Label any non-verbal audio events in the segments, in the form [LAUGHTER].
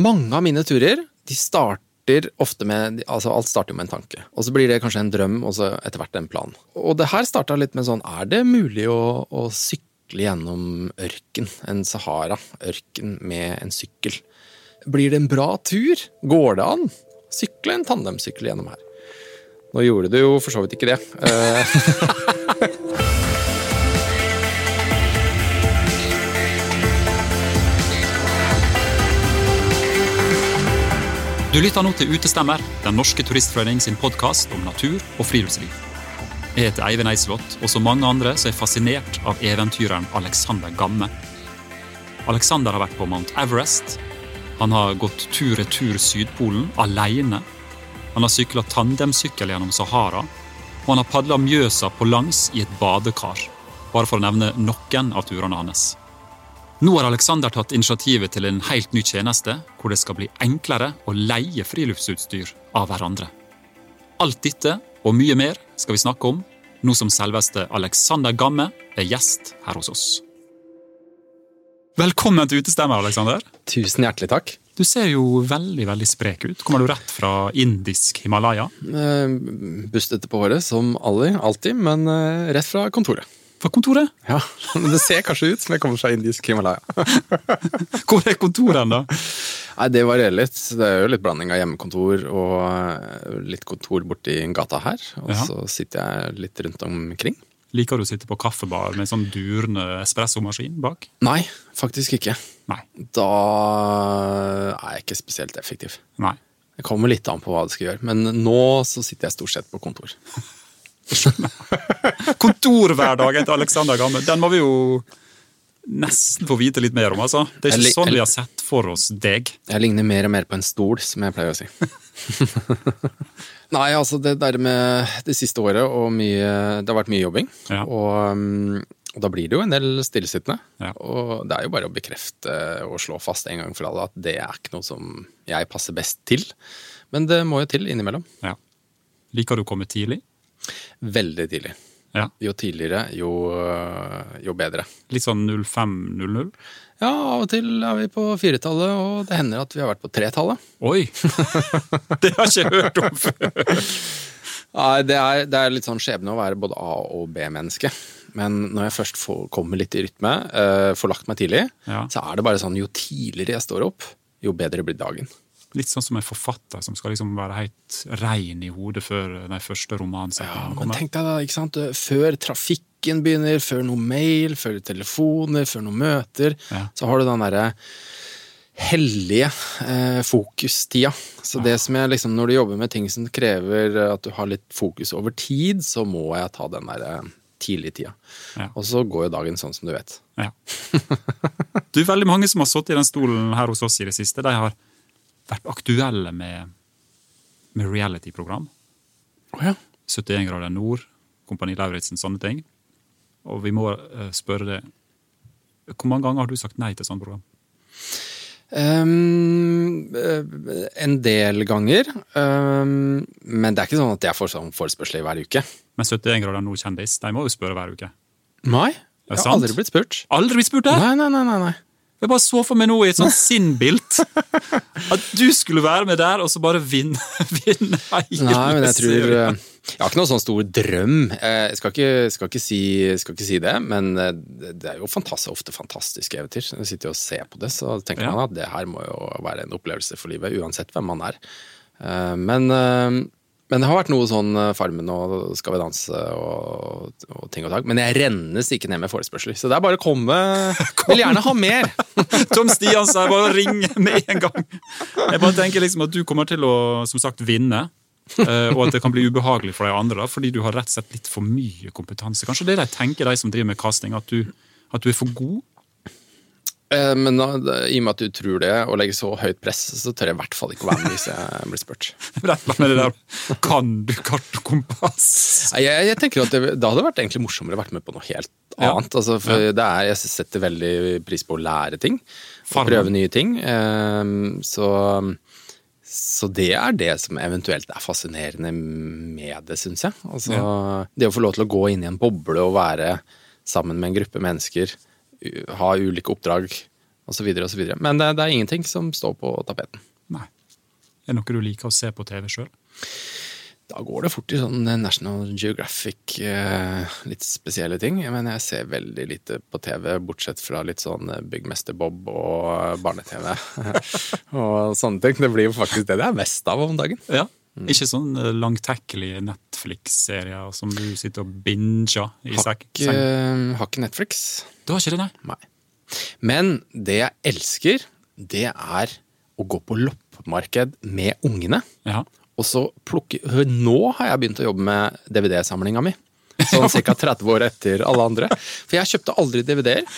mange av mine turer de starter ofte med altså Alt starter jo med en tanke. Og så blir det kanskje en drøm, og så etter hvert en plan. Og det her starta litt med sånn Er det mulig å, å sykle gjennom ørken? En Sahara-ørken med en sykkel? Blir det en bra tur? Går det an? Sykle en tandemsykkel gjennom her? Nå gjorde du jo for så vidt ikke det. [LAUGHS] Du lytter nå til Utestemmer, Den norske turistforening sin podkast om natur og friluftsliv. Jeg heter Eivind Eidsvåg, og som mange andre så er fascinert av eventyreren Alexander Gamme. Alexander har vært på Mount Everest. Han har gått tur-retur Sydpolen alene. Han har sykla tandemsykkel gjennom Sahara. Og han har padla Mjøsa på langs i et badekar. Bare for å nevne noen av turene hans. Nå har Alexander tatt initiativet til en helt ny tjeneste, hvor det skal bli enklere å leie friluftsutstyr av hverandre. Alt dette og mye mer skal vi snakke om, nå som selveste Alexander Gamme er gjest her hos oss. Velkommen til Utestemmer, Alexander. tusen hjertelig takk. Du ser jo veldig veldig sprek ut. Kommer du rett fra indisk Himalaya? Eh, Bustete på håret, som aller, alltid, men eh, rett fra kontoret. Fra kontoret? Ja, [LAUGHS] men Det ser kanskje ut som jeg kommer fra indisk Himalaya. [LAUGHS] Hvor er kontoret da? Nei, Det varierer litt. Det er jo litt blanding av hjemmekontor og eh, litt kontor borti gata her. Og Ja. så sitter jeg litt rundt omkring. Liker du å sitte på kaffebar med sånn durende espressomaskin bak? Nei, faktisk ikke. Nei. Da er jeg ikke spesielt effektiv. Nei. Det kommer litt an på hva du skal gjøre, men nå så sitter jeg stort sett på kontor. [LAUGHS] [LAUGHS] Kontorhverdagen til Alexander Gamme, den må vi jo nesten få vite litt mer om. altså. Det er ikke sånn vi har sett for oss deg. Jeg ligner mer og mer på en stol, som jeg pleier å si. [LAUGHS] Nei, altså det der med det siste året og mye Det har vært mye jobbing. Ja. Og, um, og da blir det jo en del stillesittende. Ja. Og det er jo bare å bekrefte og slå fast en gang for alle at det er ikke noe som jeg passer best til. Men det må jo til innimellom. Ja. Liker du å komme tidlig? Veldig tidlig. Ja. Jo tidligere, jo, øh, jo bedre. Litt sånn 05.00? Ja, av og til er vi på firetallet, og det hender at vi har vært på tretallet. Oi! [LAUGHS] det har jeg ikke hørt om før. Nei, det er, det er litt sånn skjebne å være både A- og B-menneske. Men når jeg først får, kommer litt i rytme, uh, får lagt meg tidlig, Ja. så er det bare sånn jo tidligere jeg står opp, jo bedre blir dagen. Litt sånn som en forfatter som skal liksom være helt rein i hodet før de første romansetningene Ja, men tenk deg da, ikke sant, før trafikken begynner, før noe mail, før telefoner, før noen møter, Ja. så har du den derre hellige eh, fokustida. Så det som jeg liksom, når du jobber med ting som krever at du har litt fokus over tid, så må jeg ta den derre tidlige tida. Ja. Og så går jo dagen sånn som du vet. Ja. Du, veldig mange som har sittet i den stolen her hos oss i det siste, de har vært aktuelle med, med reality-program. Oh, ja. 71 grader nord, Kompani Lauritzen, sånne ting. Og vi må uh, spørre deg Hvor mange ganger har du sagt nei til sånt program? Eh, en del ganger. Um, men det er ikke sånn at jeg får sånn forespørsel hver uke. Men 71 grader nord-kjendis, de må jo spørre hver uke. Nei. Jeg har aldri blitt spurt. Aldri blitt spurt det? Nei, nei. nei, nei. Jeg bare så for meg nå i et sånt sinnbilt at du skulle være med der og så bare [LAUGHS] vinne, vinne Nei, men jeg tror eh, Jeg har ikke noen sånn stor drøm. Eh, Jeg skal ikke, skal ikke, si, skal ikke si det, men eh, det er jo fantastisk, ofte fantastiske eventyr. Når jeg sitter og ser på det, så tenker Ja. man at det her må jo være en opplevelse for livet, uansett hvem man er. Men, men det har vært noe sånn eh, Farmen og Skal vi danse og, og ting og tak. Men jeg rennes ikke ned med forespørsler, så det er bare å komme. [LAUGHS] Vil gjerne ha mer. [LAUGHS] Tom Stian sa bare ring med en gang. Jeg bare tenker liksom at du kommer til å som sagt vinne. eh, og at det kan bli ubehagelig for de andre, fordi du har rett og slett litt for mye kompetanse. Kanskje det de tenker, de som driver med casting, at du, at du er for god? Eh, Men da, i og med at du tror det, og legger så høyt press, så tør jeg i hvert fall ikke å være med hvis jeg blir spurt. [LAUGHS] Kan du kart og kompass? Jeg, jeg tenker at det, det hadde vært egentlig morsommere å vært med på noe helt Ja. annet. Altså, for det er, jeg setter veldig pris på å lære ting. Farmen. prøve nye ting. Ehm, så, så det er det som eventuelt er fascinerende med det, syns jeg. Altså, Det å få lov til å gå inn i en boble og være sammen med en gruppe mennesker, ha ulike oppdrag, så videre. Men det, det er ingenting som står på tapeten. Nei. Er det noe du liker å se på TV sjøl? Da går det fort i sånn National Geographic, eh, litt spesielle ting. Men jeg ser veldig lite på TV, bortsett fra litt sånn Byggmester Bob og barne-TV. [LAUGHS] og sånne ting. Det blir jo faktisk det det er mest av om dagen. Ja. Ikke sånn eh, langtekkelige Netflix-serier som du sitter og binger i Har ikke, har ikke Netflix. Du har ikke det, nei? Nei. Men det jeg elsker, det er å gå på loppemarked med ungene. Ja. Og så plukke Nå har jeg begynt å jobbe med DVD-samlinga mi. Sånn [LAUGHS] ca. 30 år etter alle andre. For jeg kjøpte aldri DVD-er.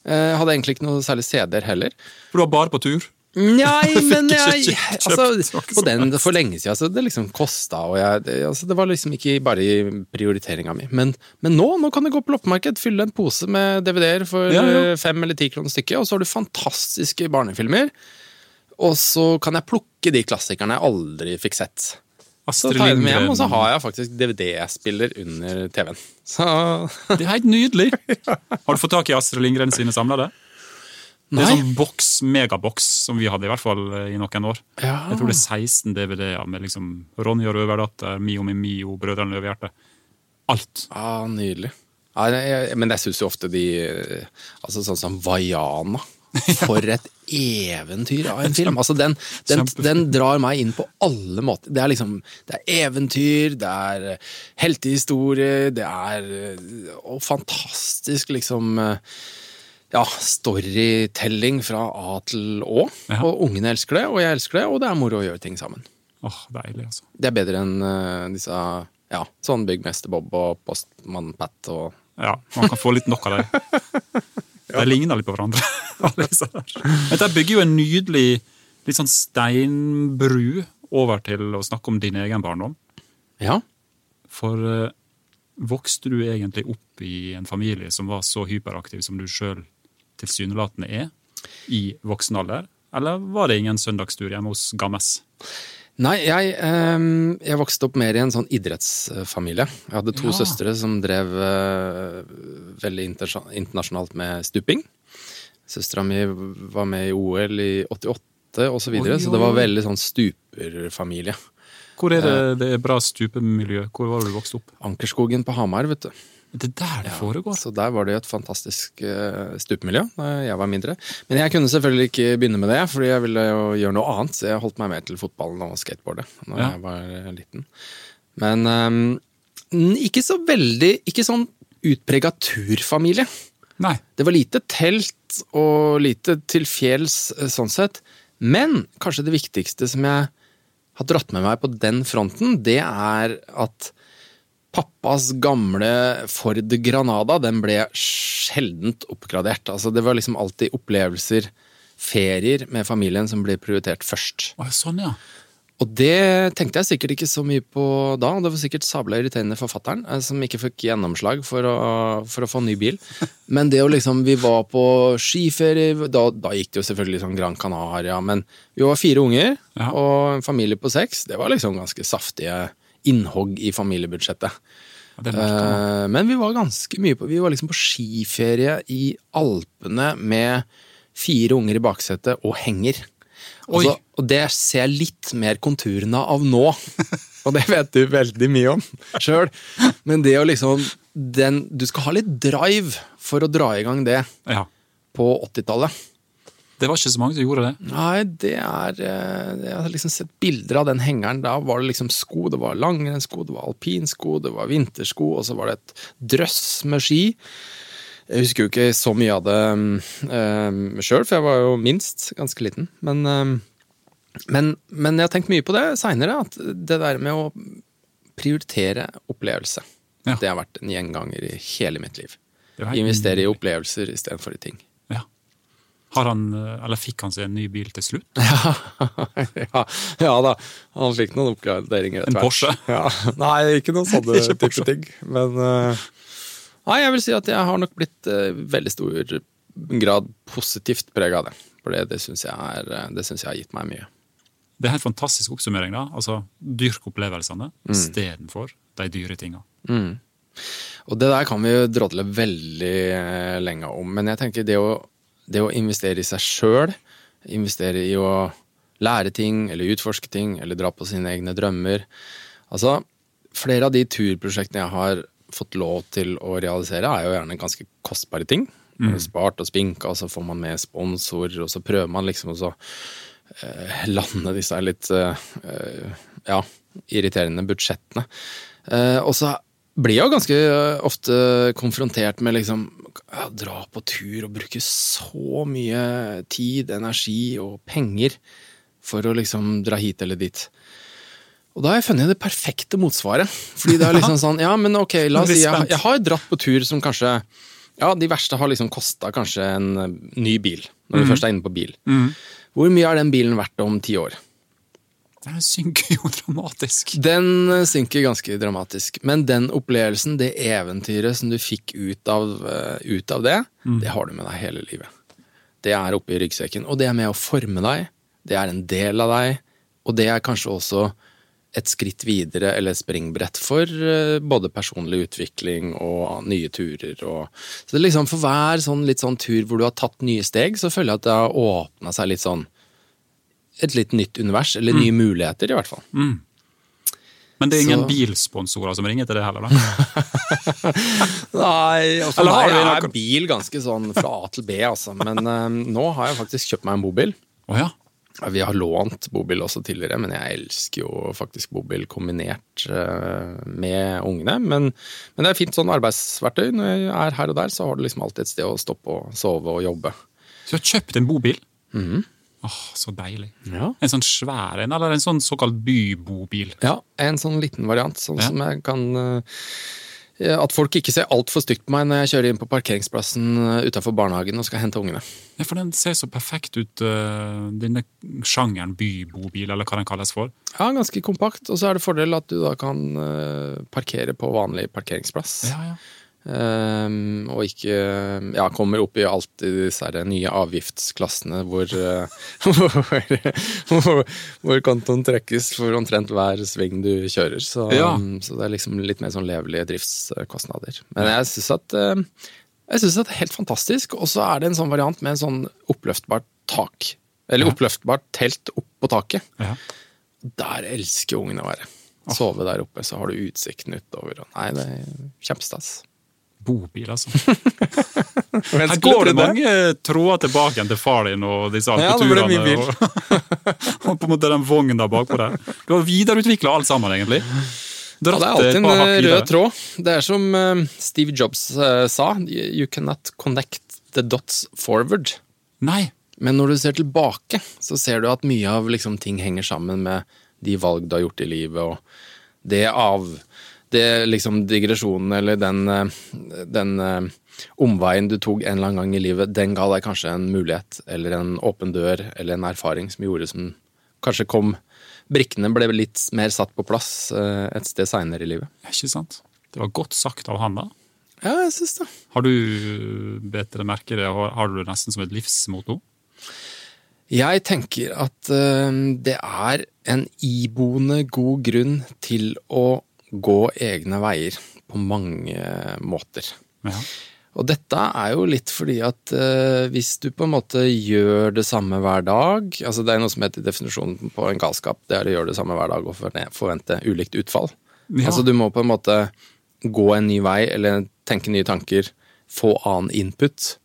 Eh, hadde egentlig ikke noe særlig CD-er heller. For du var bare på tur? Nei, [LAUGHS] men jeg altså, På den for lenge siden, så det liksom kosta, og jeg det, altså, det var liksom ikke bare i prioriteringa mi. Men, men nå, nå kan du gå på loppemarked, fylle en pose med DVD-er for Ja, ja. eh, fem eller ti kroner stykket, og så har du fantastiske barnefilmer. Og så kan jeg plukke de klassikerne jeg aldri fikk sett. Så tar jeg dem hjem, og så har jeg faktisk DVD-spiller under TV-en. Så Det er helt nydelig! [LAUGHS] Har du fått tak i Astrid Lindgren sine samlede? Det er Nei. sånn boks, megaboks som vi hadde i hvert fall eh, i noen år. Ja. Jeg tror det er 16 DVD-er med liksom Ronny og Røverdatter, Mio med Mio, Brødrene Løvehjerte. Alt. Ja, nydelig. Ja, jeg, men jeg syns jo ofte de eh, Altså sånn som Vaiana. For et eventyr av en film! Altså den, den, den drar meg inn på alle måter. Det er liksom Det er eventyr, det er eh, heltehistorie, det er Og fantastisk, liksom ja, storytelling fra A til Å. Ja. Og ungene elsker det, og jeg elsker det, og det er moro å gjøre ting sammen. Åh, deilig, altså. Det er bedre enn uh, disse ja, sånn Byggmester Bob og Postmann Pat og Ja, man kan få litt nok av det. [LAUGHS] De ligner litt på hverandre. [LAUGHS] alle disse der. Men de bygger jo en nydelig litt sånn steinbru over til å snakke om din egen barndom. Ja. For uh, vokste du egentlig opp i en familie som var så hyperaktiv som du sjøl tilsynelatende er, i voksen alder? Eller var det ingen søndagstur hjemme hos Gammes? Nei, jeg, ehm, jeg vokste opp mer i en sånn idrettsfamilie. Jeg hadde to Ja. søstre som drev eh, veldig internasjonalt med stuping. Søstera mi var med i OL i 88 og så videre, Oi, så det var veldig sånn stuperfamilie. Hvor er det det er bra stupemiljø? Hvor var du vokste opp? Ankerskogen på Hamar, vet du. Det er der det foregår. Så der var det jo et fantastisk uh, stupemiljø da jeg var mindre. Men jeg kunne selvfølgelig ikke begynne med det, fordi jeg ville jo gjøre noe annet. Så jeg holdt meg mer til fotballen og skateboardet da Ja. jeg var eh, liten. Men um, ikke så veldig Ikke sånn utprega turfamilie. Nei. Det var lite telt og lite til fjells eh, sånn sett. Men kanskje det viktigste som jeg har dratt med meg på den fronten, det er at pappas gamle Ford Granada den ble sjeldent oppgradert. Altså Det var liksom alltid opplevelser, ferier med familien som ble prioritert først. Å, sånn, ja. Og det tenkte jeg sikkert ikke så mye på da. og Det var sikkert sabla irriterende forfatteren eh, som ikke fikk gjennomslag for å, for å få ny bil. Men det å liksom Vi var på skiferie, da, da gikk det jo selvfølgelig sånn Gran Canaria, men vi var fire unger Ja. og en familie på seks. Det var liksom ganske saftige innhogg i familiebudsjettet. Eh, Men vi var ganske mye på Vi var liksom på skiferie i Alpene med fire unger i baksetet og henger. Altså, og det ser jeg litt mer konturene av nå. [LAUGHS] Og det vet du veldig mye om sjøl. Men det å liksom den, Du skal ha litt drive for å dra i gang det Ja. på 80-tallet. Det var ikke så mange som gjorde det. Nei, det er eh, Jeg har liksom sett bilder av den hengeren. Da var det liksom sko. Det var langrennssko, det var alpinsko, det var vintersko, og så var det et drøss med ski. Jeg husker jo ikke så mye av det um, sjøl, for jeg var jo minst ganske liten. Men, um, men, men jeg har tenkt mye på det seinere, at det der med å prioritere opplevelse, Ja. det har vært en gjenganger i hele mitt liv. Investere i opplevelser istedenfor i ting. Har han, eh, eller fikk han seg en ny bil til slutt? [LAUGHS] Ja, ja, ja da. Han fikk noen oppgraderinger. En. Porsche? Ja. Nei, ikke noen sånne [LAUGHS] Ikke type ting. Men eh, Nei, jeg vil si at jeg har nok blitt uh, veldig stor grad positivt prega av det. For det, det syns jeg, jeg har gitt meg mye. Det er en fantastisk oppsummering. da. Altså, Dyrk opplevelsene Mm. istedenfor de dyre tinga. Og det der kan vi jo drodle veldig lenge om, men jeg tenker det å det å investere i seg sjøl, investere i å lære ting eller utforske ting eller dra på sine egne drømmer. Altså, flere av de turprosjektene jeg har fått lov til å realisere, er jo gjerne ganske kostbare ting. Mm. Spart og spinka, og så får man med sponsor, og så prøver man liksom å eh, lande disse litt eh, ja, irriterende budsjettene. Eh, og så blir jeg jo ganske ofte konfrontert med liksom dra på tur og bruke så mye tid, energi og penger for å liksom dra hit eller dit. Og da har jeg funnet det perfekte motsvaret. Fordi det er liksom [LAUGHS] sånn, ja, men ok, la oss si jeg, jeg har dratt på tur som kanskje Ja, de verste har liksom kosta kanskje en eh, ny bil, når du mm. først er inne på bil. Mm. Hvor mye er den bilen verdt om ti år? Den synker jo [LAUGHS] dramatisk. Den eh, synker ganske dramatisk. Men den opplevelsen, det eventyret som du fikk ut av, uh, ut av det, mm. det har du med deg hele livet. Det er oppi ryggsekken. Og det er med å forme deg. Det er en del av deg. Og det er kanskje også et skritt videre eller et springbrett for eh, både personlig utvikling og nye turer. Og, så det liksom For hver sånn, litt sånn tur hvor du har tatt nye steg, så føler jeg at det har åpna seg litt sånn Et litt nytt univers, eller mm. nye muligheter, i hvert fall. Mm. Men det er ingen så... bilsponsorer som ringer til det heller, da? [LAUGHS] Nei, altså, har jeg er bil ganske sånn fra A til B, altså. Men um, [LAUGHS] nå har jeg faktisk kjøpt meg en bobil. Oh, ja. Vi har lånt bobil også tidligere, men jeg elsker jo faktisk bobil kombinert eh, med ungene. Men, men, det er fint sånn arbeidsverktøy. Når jeg er her og der, så har du liksom alltid et sted å stoppe og sove og jobbe. Så du har kjøpt en bobil? Mm. Åh, Så deilig. Ja. En sånn svær en, eller en sånn såkalt bybobil? Ja, en sånn liten variant, sånn ja. som jeg kan Eh, at folk ikke ser altfor stygt på meg når jeg kjører inn på parkeringsplassen utenfor utafor barnehagen og skal hente ungene. Ja, For den ser så perfekt ut, uh, denne sjangeren bybobil, eller hva den kalles for. Ja, ganske kompakt. Og så er det fordel at du da kan parkere på vanlig parkeringsplass. Ja, ja. Um, og ikke ja, kommer opp i alt i disse nye avgiftsklassene [LAUGHS] hvor, hvor, hvor kontoen trekkes for omtrent hver sving du kjører. Så, ja. så det er liksom litt mer sånn levelige driftskostnader. Men jeg syns at, uh, jeg synes at det er helt fantastisk. Og så er det en sånn variant med en sånn oppløftbart tak. Eller ja. oppløftbart telt opp på taket. Ja. Der elsker ungene å være. Sove der oppe, så har du utsikten utover. Nei, det er kjempestas bobil, altså. [LAUGHS] Her går det mange tråder tilbake til far din og disse alpeturene. Ja, og, [LAUGHS] og, på en måte den vogna bakpå der. Du har videreutvikla alt sammen, egentlig. Ja, det er alltid en eh, rød tråd. Det er som uh, Steve Jobs sa, you cannot connect the dots forward. Nei. Men når du ser tilbake, så ser du at mye av liksom, ting henger sammen med de valg du har gjort i livet, og det av det liksom digresjonen eller den, eh, den uh, omveien du tok en eller annen gang i livet, den ga deg kanskje en mulighet eller en åpen dør eller en erfaring som gjorde som kanskje kom Brikkene ble litt mer satt på plass uh, et sted seinere i livet. Ikke sant. Det var godt sagt av han, da. Ja, jeg syns det. Har du bedt deg merke det? Har du det nesten som et livsmotto? Jeg tenker at det er en iboende god grunn til å gå egne veier på mange måter. Ja. Og dette er jo litt fordi at eh, hvis du på en måte gjør det samme hver dag altså Det er noe som heter definisjonen på en galskap. Det er å gjøre det samme hver dag og forvente ulikt utfall. Ja. Altså Du må på en måte gå en ny vei eller tenke nye tanker, få annen input,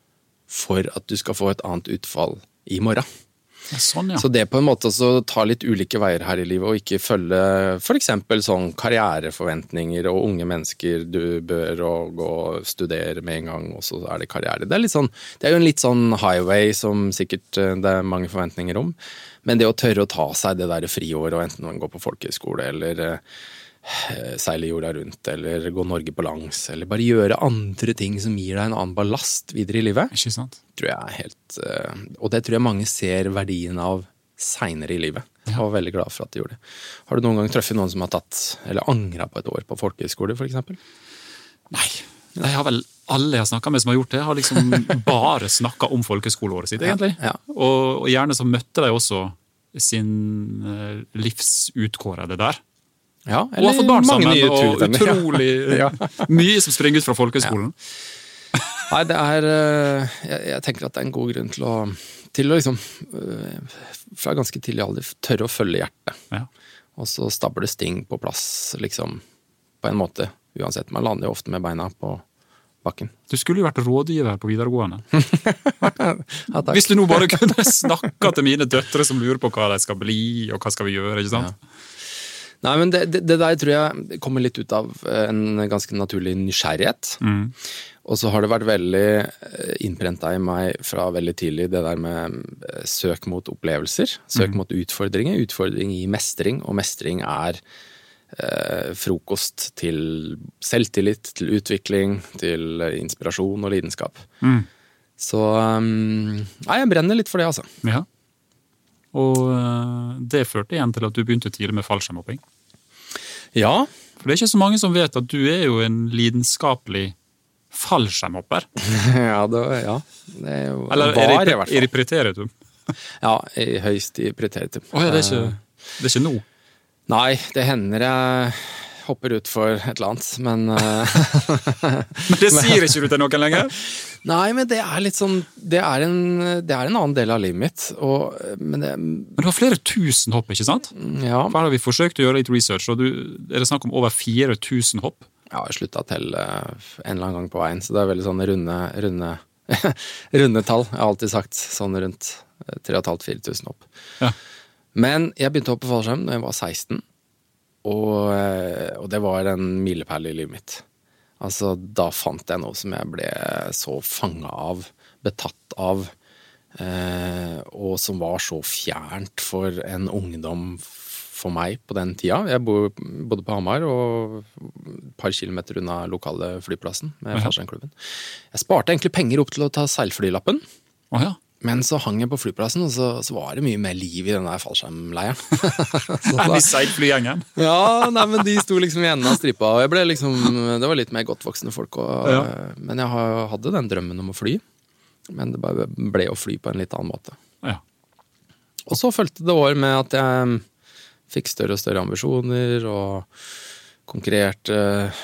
for at du skal få et annet utfall i morgen. Sånn, ja. Så det på en måte å ta litt ulike veier her i livet, og ikke følge f.eks. sånn karriereforventninger og unge mennesker du bør gå og studere med en gang, og så er det karriere. Det er, sånn, det er jo en litt sånn highway som sikkert eh, det er mange forventninger om. Men det å tørre å ta seg det der friåret, og enten man går på folkehøyskole eller Eh, seile jorda rundt, eller gå Norge på langs, eller bare gjøre andre ting som gir deg en annen ballast videre i livet. Ikke sant? Tror jeg helt, eh, og det tror jeg mange ser verdien av seinere i livet. Jeg var veldig glad for at de gjorde det. Har du noen gang truffet noen som har tatt, eller angra på et år på folkehøyskole, f.eks.? Nei. Jeg har vel alle jeg har snakka med som har gjort det, har liksom [LAUGHS] bare snakka om folkehøyskoleåret sitt, egentlig. Ja, ja. Og, og, gjerne så møtte de også sin uh, livsutkårede der. Ja, eller og har fått barn sammen, og [LAUGHS] utrolig ja. mye som springer ut fra folkehøyskolen. Ja. Nei, det er eh, jeg, jeg tenker at det er en god grunn til å, til å liksom eh, Fra ganske tidlig alder tørre å følge hjertet. Ja. Og så stabler det sting på plass, liksom. På en måte. Uansett. Man lander jo ofte med beina på bakken. Du skulle jo vært rådgiver på videregående. [LAUGHS] Ja. Hvis du nå bare kunne [LAUGHS] snakka til mine døtre som lurer på hva de skal bli, og hva skal vi gjøre, ikke sant? Nei, men det, det, der tror jeg kommer litt ut av eh, en ganske naturlig nysgjerrighet. Mm. Og så har det vært veldig innprenta i meg fra veldig tidlig det der med eh, søk mot opplevelser. Søk mot utfordringer. Utfordring i mestring, og mestring er eh, frokost til selvtillit, til utvikling, til inspirasjon og lidenskap. Mm. Så um, Nei, jeg brenner litt for det, altså. Ja. Og eh, det førte igjen til at du begynte tidlig med fallskjermhopping. Ja. For det er ikke så mange som vet at du er jo en lidenskapelig fallskjermhopper. [LAUGHS] ja, det, ja. Det er jo Eller var, er i det hvert i fall. preteritum? [LAUGHS] Ja, i høyst i preteritum. Å ja, det er ikke, det er ikke nå? Nei, det hender jeg hopper utfor et eller annet, men eh, [LAUGHS] Men det [LAUGHS] sier ikke du til noen lenger? [LAUGHS] Nei, men det er litt sånn Det er en, det er en annen del av livet mitt. Og, men det Men du har flere tusen hopp, ikke sant? Ja. For her har vi forsøkt å gjøre litt research, og du, er det snakk om over 4000 hopp? Ja, Jeg slutta å telle en eller annen gang på veien, så det er veldig sånn runde, runde, runde tall. Jeg har alltid sagt sånn rundt 3500-4000 hopp. Ja. Men jeg begynte å hoppe fallskjerm da jeg var 16, og, eh, og det var en milepæl i livet mitt. Altså, da fant jeg noe som jeg ble så fanga av, betatt av, eh, og som var så fjernt for en ungdom for meg på den tida. Jeg bo- bodde på Hamar og et par kilometer unna lokale flyplassen med fallskjermklubben. Jeg sparte egentlig penger opp til å ta seilflylappen. Oh, ja. Men så hang jeg på flyplassen, og så, så var det mye mer liv i den der fallskjermleiren. [LAUGHS] Da- i ja, nei, men de sto liksom i enden av stripa, og jeg ble liksom Det var litt mer godt voksne folk, og, Ja. men jeg hadde den drømmen om å fly. Men det bare ble å fly på en litt annen måte. Ja. Og så fulgte det år med at jeg fikk større og større ambisjoner, og konkurrerte,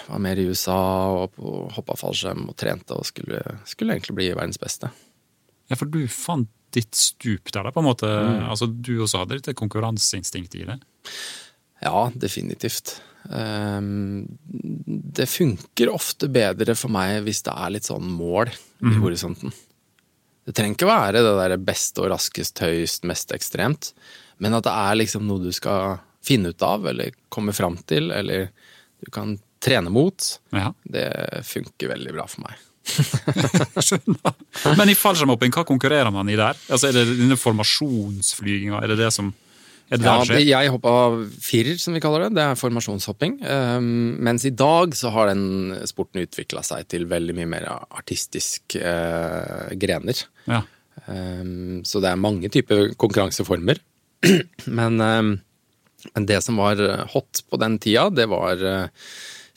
var mer i USA, og hoppa fallskjerm og trente, og skulle, skulle egentlig bli verdens beste. Ja, for du fant ditt stup der, da, på en måte. Altså, Du også hadde litt konkurranseinstinkt i det? Ja, definitivt. Ehm, det funker ofte bedre for meg hvis det er litt sånn mål i horisonten. Det trenger ikke være det der beste og raskest, høyest, mest ekstremt, men at det er liksom noe du skal finne ut av, eller komme fram til, eller du kan trene mot. Ja. Det funker veldig bra for meg. [LAUGHS] Skjønner. Men i fallskjermhopping, hva konkurrerer man i der? Altså, Er det denne formasjonsflyginga? Er det det som det Ja, det skjer? jeg hoppa firer, som vi kaller det. Det er formasjonshopping. Um, mens i dag så har den sporten utvikla seg til veldig mye mer artistisk uh, grener. Ja. Um, så det er mange typer konkurranseformer. [CLEARS THROAT] men, um, men det som var hot på den tida, det var uh,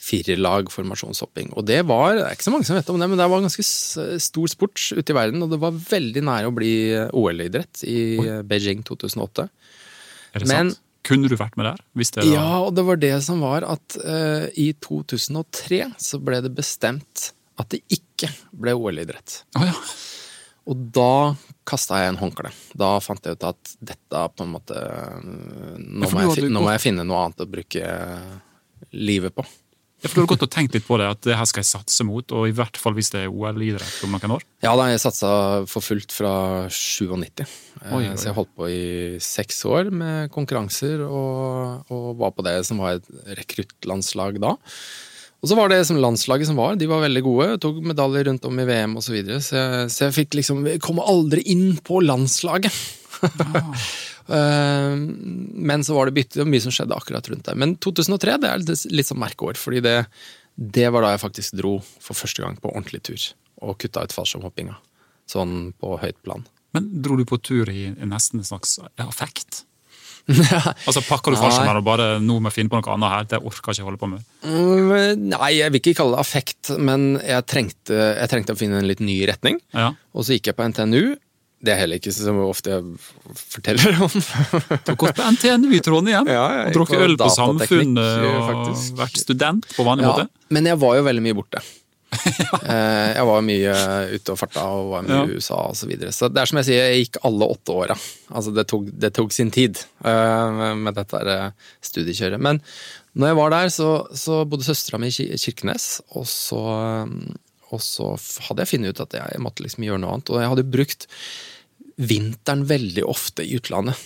firerlag formasjonshopping. Og det var det er ikke så mange som vet om det, men det var en ganske stor sport ute i verden. Og det var veldig nære å bli OL-idrett i Oi. Beijing 2008. Er det Men- sant? Kunne du vært med der? Hvis det var... Ja, og det var det som var at uh, i 2003 så ble det bestemt at det ikke ble OL-idrett. Oh, ja. Og da kasta jeg en håndkle. Da fant jeg ut at dette på en måte øh, Nå, må jeg, nå må jeg finne noe annet å bruke livet på. Du har gått og tenkt litt på det, at det her skal jeg satse mot, og i hvert fall hvis det er OL-idrett om noen år? Ja da, jeg satsa for fullt fra 97. Eh, Oi, oi. Så jeg holdt på i seks år med konkurranser, og, og var på det som var et rekruttlandslag da. Og så var det som landslaget som var, de var veldig gode, tok medaljer rundt om i VM osv. Så, videre, så, jeg, så jeg fikk liksom kom aldri inn på landslaget. Eh, [LAUGHS] Men så var det bytte, mye som skjedde akkurat rundt der. Men 2003 det er litt, sånn merkeår, fordi det, det var da jeg faktisk dro for første gang på ordentlig tur. Og kutta ut fallskjermhoppinga. Sånn på høyt plan. Men dro du på tur i nesten en slags affekt? [LAUGHS] Altså Pakker du fallskjermen og bare 'nå må jeg finne på noe annet her', det orker jeg ikke holde på med? Mm, Nei, jeg vil ikke kalle det affekt, men jeg trengte, jeg trengte å finne en litt ny retning. Ja. Og så gikk jeg på NTNU. Det er heller ikke så ofte jeg forteller om. Du har gått på NTNU i Trondheim Ja, og drukket øl på Samfunnet og faktisk. vært student på vanlig Ja, måte? men jeg var jo veldig mye borte. [LAUGHS] Eh, jeg var mye ute og farta og var mye i USA og så videre. Så det er som jeg sier, jeg gikk alle åtte åra. Altså det tok, det tok sin tid eh, med dette eh, studiekjøret. Men når jeg var der, så, så bodde søstera mi i Kirkenes, og så, eh, og så hadde jeg funnet ut at jeg, måtte liksom gjøre noe annet. Og jeg hadde brukt vinteren veldig ofte i utlandet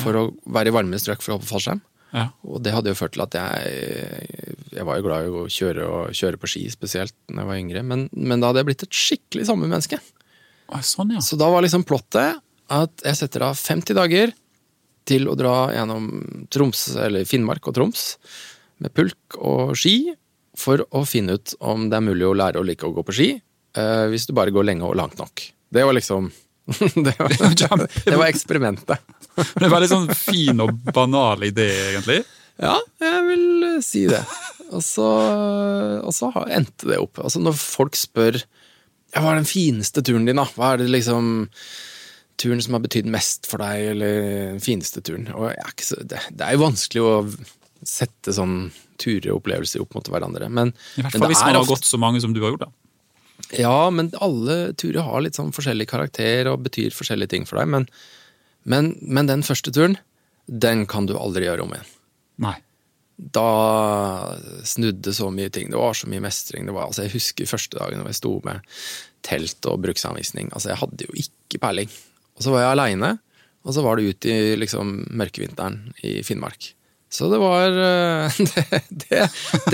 for å være i varmere strøk for å hoppe fallskjerm. Ja. Og det hadde jo ført til at jeg Jeg var jo glad i å kjøre, og kjøre på ski, spesielt da jeg var yngre, men, men da hadde jeg blitt et skikkelig sommermenneske. menneske. Sånn, ja. Så da var liksom plottet at jeg setter av 50 dager til å dra gjennom Troms, eller Finnmark og Troms med pulk og ski, for å finne ut om det er mulig å lære å like å gå på ski, eh, hvis du bare går lenge og langt nok. Det var liksom [LAUGHS] Det var, [LAUGHS] det var eksperimentet. [LAUGHS] Det var en sånn fin og banal idé, egentlig. Ja, jeg vil eh, si det. Og så, og så endte det opp. Altså Når folk spør ja, hva er den fineste turen din, da? Hva er det liksom turen som har betydd mest for deg, eller den fineste turen? Og jeg er ikke så, det, det er jo vanskelig å sette sånn turer og opplevelser opp mot hverandre. Men, I hvert fall hvis man har ofte- gått så mange som du har gjort. da. Ja, men alle turer har litt sånn forskjellig karakter og betyr forskjellige ting for deg. Men, men, men den første turen, den kan du aldri gjøre om igjen. Nei. da snudde så mye ting. Det var så mye mestring. Det var, altså, jeg husker første dagen da jeg sto med telt og bruksanvisning. Altså, jeg hadde jo ikke peiling. Og så var jeg aleine, og så var det ut i liksom, mørkevinteren i Finnmark. Så det var eh, [LAUGHS] det, det,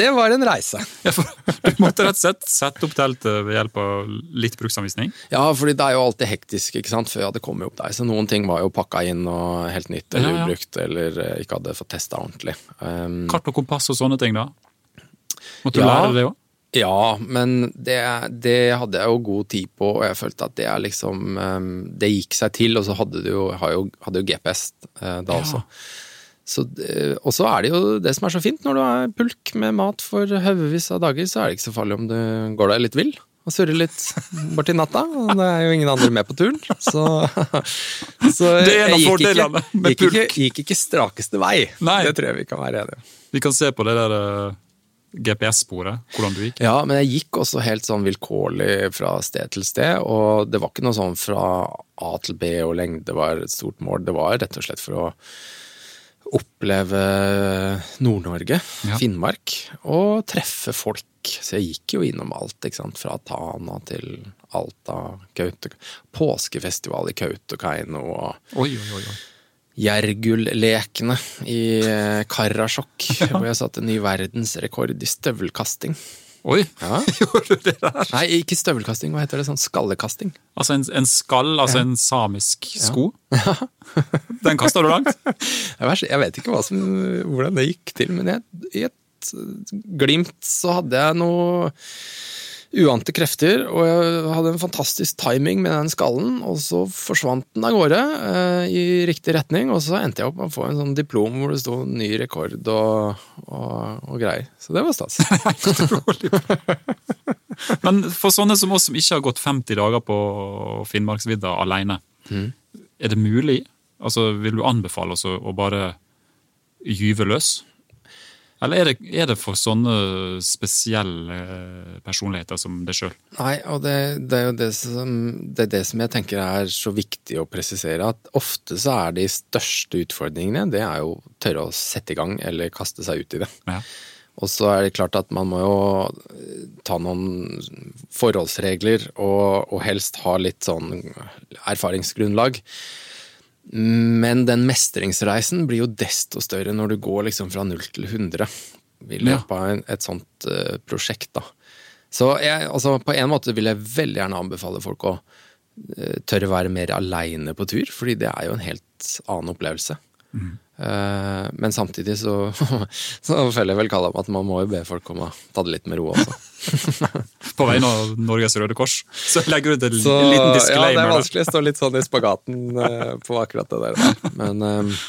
det var en reise. Du måtte rett og slett sette opp teltet ved hjelp av litt bruksanvisning? Ja, fordi det er jo alltid hektisk ikke sant, før jeg hadde kommet opp der. Så noen ting var jo pakka inn og helt nytt eller Ja, ja. ubrukt, eller eh, ikke hadde fått testa ordentlig. Um, Kart og kompass og sånne ting, da? Måtte du Ja. lære det òg? Ja, men det, det hadde jeg jo god tid på, og jeg følte at det er liksom um, Det gikk seg til, og så hadde du jo, hadde jo GPS uh, da Ja. også. Så, og så er det jo det som er så fint, når du har pulk med mat for haugevis av dager, så er det ikke så farlig om du går deg litt vill og surrer litt [LAUGHS] borti natta. Og det er jo ingen andre med på turen, så, [LAUGHS] så Det er en av jeg gikk fordelene ikke, med gikk ikke, gikk ikke strakeste vei. Nei. Det tror jeg vi kan være enige om. Vi kan se på det der eh, GPS-sporet, hvordan du gikk. Ja, men jeg gikk også helt sånn vilkårlig fra sted til sted, og det var ikke noe sånn fra A til B og lengde var et stort mål. Det var rett og slett for å oppleve Nord-Norge, Ja. Finnmark, og treffe folk. Så jeg gikk jo innom alt, ikke sant. Fra Tana til Alta, Kaute, påskefestival i Kautokeino og Oi, oi, oi. Jergull-lekene i Karasjok, [LAUGHS] ja. hvor jeg satte ny verdensrekord i støvelkasting. Oi, Ja. [LAUGHS] gjorde du det der? Nei, ikke støvelkasting, hva heter det? Sånn skallekasting. Altså en, en skall, altså en samisk sko? Ja. [LAUGHS] Den kasta du langt? Jeg vet- Jeg vet ikke hva som, hvordan det gikk til, men jeg, i et glimt så hadde jeg noe uante krefter, og jeg hadde en fantastisk timing med den skallen, og så forsvant den av gårde eh, i riktig retning, og så endte jeg opp med å få en sånn diplom hvor det sto ny rekord og, og, og greier. Så det var stas. [LAUGHS] Men for sånne som oss som ikke har gått 50 dager på Finnmarksvidda alene, Mm. er det mulig? Altså, Vil du anbefale oss å, å bare gyve løs? Eller er det, er det for sånne spesielle personligheter som deg sjøl? Nei, og det, det er jo det som, det er det som jeg tenker er så viktig å presisere, at ofte så er de største utfordringene, det er jo tørre å sette i gang eller kaste seg ut i det. Ja. Og så er det klart at man må jo eh, ta noen forholdsregler, og, og helst ha litt sånn erfaringsgrunnlag. Men den mestringsreisen blir jo desto større når du går liksom fra null til 100 i løpet av et sånt eh, prosjekt, da. Så jeg, altså, på en måte vil jeg veldig gjerne anbefale folk å eh, tørre å være mer aleine på tur, fordi det er jo en helt annen opplevelse. Eh, men samtidig så, [LAUGHS] så føler jeg vel kalla om at man må jo be folk om å ta det litt med ro også. [LAUGHS] På vegne av Norges Røde Kors så legger du ut en Så liten ja, det er vanskelig. å stå litt sånn i spagaten eh, på akkurat det der. Men uh,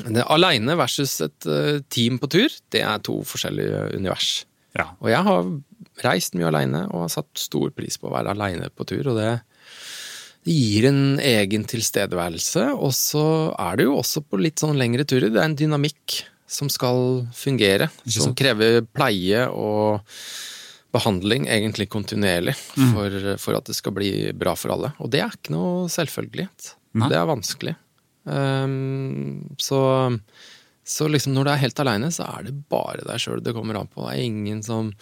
det, aleine versus et eh, team på tur, det er to forskjellige univers. Ja. Og jeg har reist mye aleine og har satt stor pris på å være aleine på tur, og det det gir en egen tilstedeværelse, og så er det jo også på litt sånn lengre turer. Det er en dynamikk som skal fungere, som krever pleie og behandling egentlig kontinuerlig for, for at det skal bli bra for alle. Og det er ikke noe selvfølgelighet. Det er vanskelig. Um, så, så liksom når du er helt aleine, så er det bare deg sjøl det kommer an på. Det er ingen som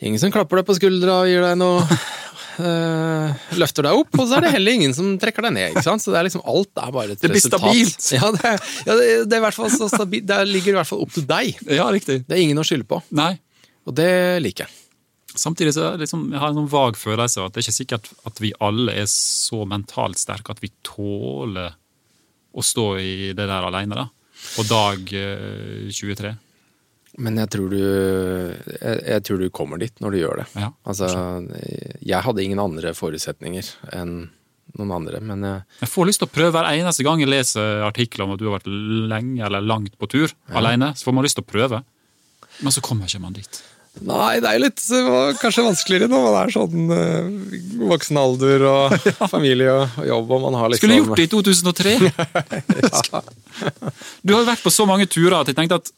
Ingen som klapper deg på skuldra og gir deg noe [LAUGHS] eh, Løfter deg opp, og så er det heller ingen som trekker deg ned. ikke sant? Så det er liksom alt er bare et Det blir resultat. stabilt. [LAUGHS] Ja, det, er- ja, det, det er i hvert fall så stabilt. Det ligger i hvert fall opp til deg. Ja, riktig. Det er ingen å skylde på. Nei. Og det liker jeg. Samtidig så liksom, jeg har en sånn vag følelse av at det er ikke sikkert at vi alle er så mentalt sterke at vi tåler å stå i det der alene, da. På dag øh, 23. Men jeg tror, du, jeg, jeg tror du kommer dit når du gjør det. Ja, altså, jeg hadde ingen andre forutsetninger enn noen andre, men jeg, Jeg får lyst til å prøve hver eneste gang jeg leser artikler om at du har vært lenge eller langt på tur alene. Så får man lyst til å prøve. Men så kommer ikke man dit. Nei, det er jo litt kanskje vanskeligere når man er sånn uh, voksen alder og [LAUGHS] familie og, jobb, og man har liksom Skulle gjort det i 2003! [LAUGHS] Du har vært på så mange turer at jeg tenkte at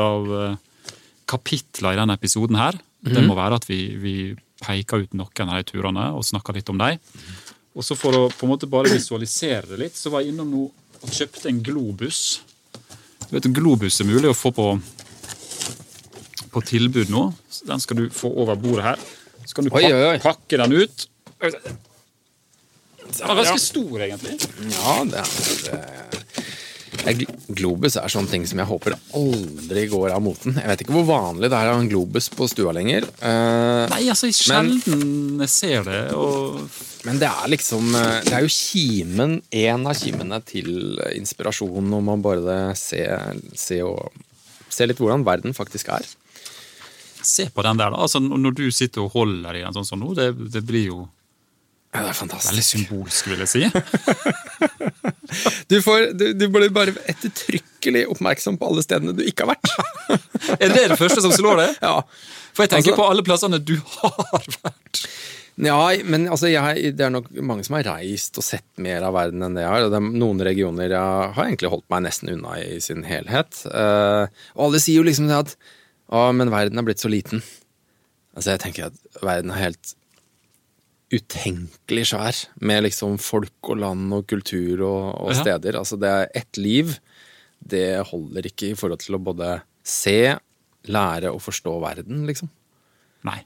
av kapitler i denne episoden her, det må være at vi, vi peker ut noen av de turene og snakker litt om dem. Og så for å på en måte bare visualisere det litt, så var jeg innom nå og kjøpte en globus. Du vet, En globus er mulig å få på, på tilbud nå. Så Den skal du få over bordet her. Så kan du Oi, pak oi, oi. pakke den ut. Den er ganske stor, egentlig. Ja, det er Globus er sånne ting som jeg håper aldri går av moten. Jeg vet ikke hvor vanlig det er å ha en globus på stua lenger. eh, Nei, altså, sjelden jeg ser det. Og Men det er liksom eh, Det er jo kimen, en av kimene til inspirasjonen, om man bare ser se og ser litt hvordan verden faktisk er. se på den der, da. Altså, når du sitter og holder i den sånn som nå, det, det blir jo Ja, det er fantastisk. veldig symbolsk, vil jeg si. [LAUGHS] Du, får, du, du blir bare ettertrykkelig oppmerksom på alle stedene du ikke har vært. [LAUGHS] Er det det første som slår deg? Ja, For jeg tenker Altså- på alle plassene du har vært. Ja, men altså, jeg, det er nok mange som har reist og sett mer av verden enn det jeg har. og Det er noen regioner jeg har egentlig holdt meg nesten unna i sin helhet. Uh, og alle sier jo liksom det at å, men verden er blitt så liten. Altså, jeg tenker at verden er helt utenkelig svær, med liksom folk og land og kultur og, og Ja. steder. Altså, det er ett liv. Det holder ikke i forhold til å både se, lære og forstå verden, liksom. Nei.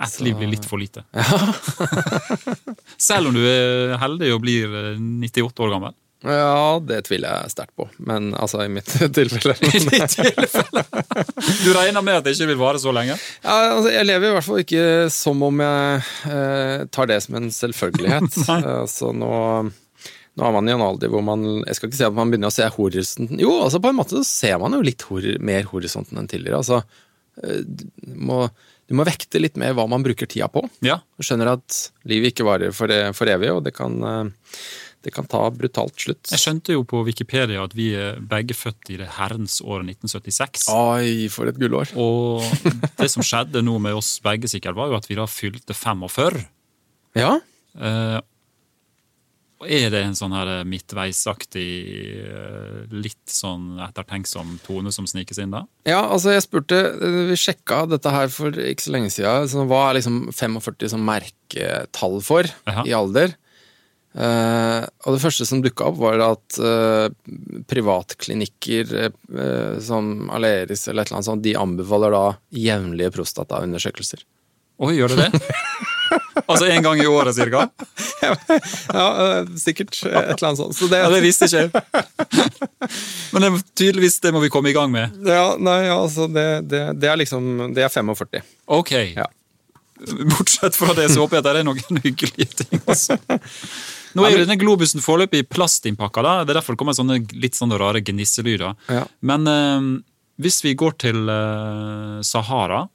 Ett liv blir litt for lite. [LAUGHS] Selv om du er heldig og blir eh, 98 år gammel. Ja, det tviler jeg sterkt på, men altså i mitt [LAUGHS] tilfelle. I ditt tilfelle. Du regner med at det ikke vil vare så lenge? Ja, altså, jeg lever i hvert fall ikke som om jeg eh, tar det som en selvfølgelighet. [LAUGHS] altså, så nå, nå er man i en alder hvor man Jeg skal ikke si at man begynner å se horisonten Jo, altså på en måte så ser man jo litt hor mer horisonten enn tidligere. Altså, eh, du må, du må vekte litt mer hva man bruker tida på. Ja. Du skjønner at livet ikke varer for, for evig, og det kan, eh, det kan ta brutalt slutt. Jeg skjønte jo på Wikipedia at vi er begge født i det herrens året 1976. Oi, for et gullår. Og det som skjedde nå med oss begge, sikkert, var jo at vi da fylte 45. Ja, Eh, er det en sånn her midtveisaktig, eh, litt sånn ettertenksom tone som snikes inn da? Ja, altså jeg spurte, eh, vi sjekka dette her for ikke så lenge siden. Så hva er liksom 45 som merketall for Aha. i alder? Eh, og det første som dukka opp, var at uh, privatklinikker uh, som Aleris eller et eller annet sånt, de anbefaler da jevnlige prostataundersøkelser. Oi, gjør det det? [LAUGHS] altså en gang i året, cirka? ja, sikkert et eller annet sånt. Så det, Ja, det visste ikke jeg. Men det, tydeligvis det må vi komme i gang med. ja, nei, altså det, det, det er liksom Det er 45. Ok. Ja. Bortsett fra det, så håper jeg at det er noen hyggelige ting også. [LAUGHS] Nå er jo denne globusen foreløpig plastinnpakka, da. Det er derfor det kommer sånne litt sånne rare gnisselyder. Ja. Men eh, hvis vi går til eh, Sahara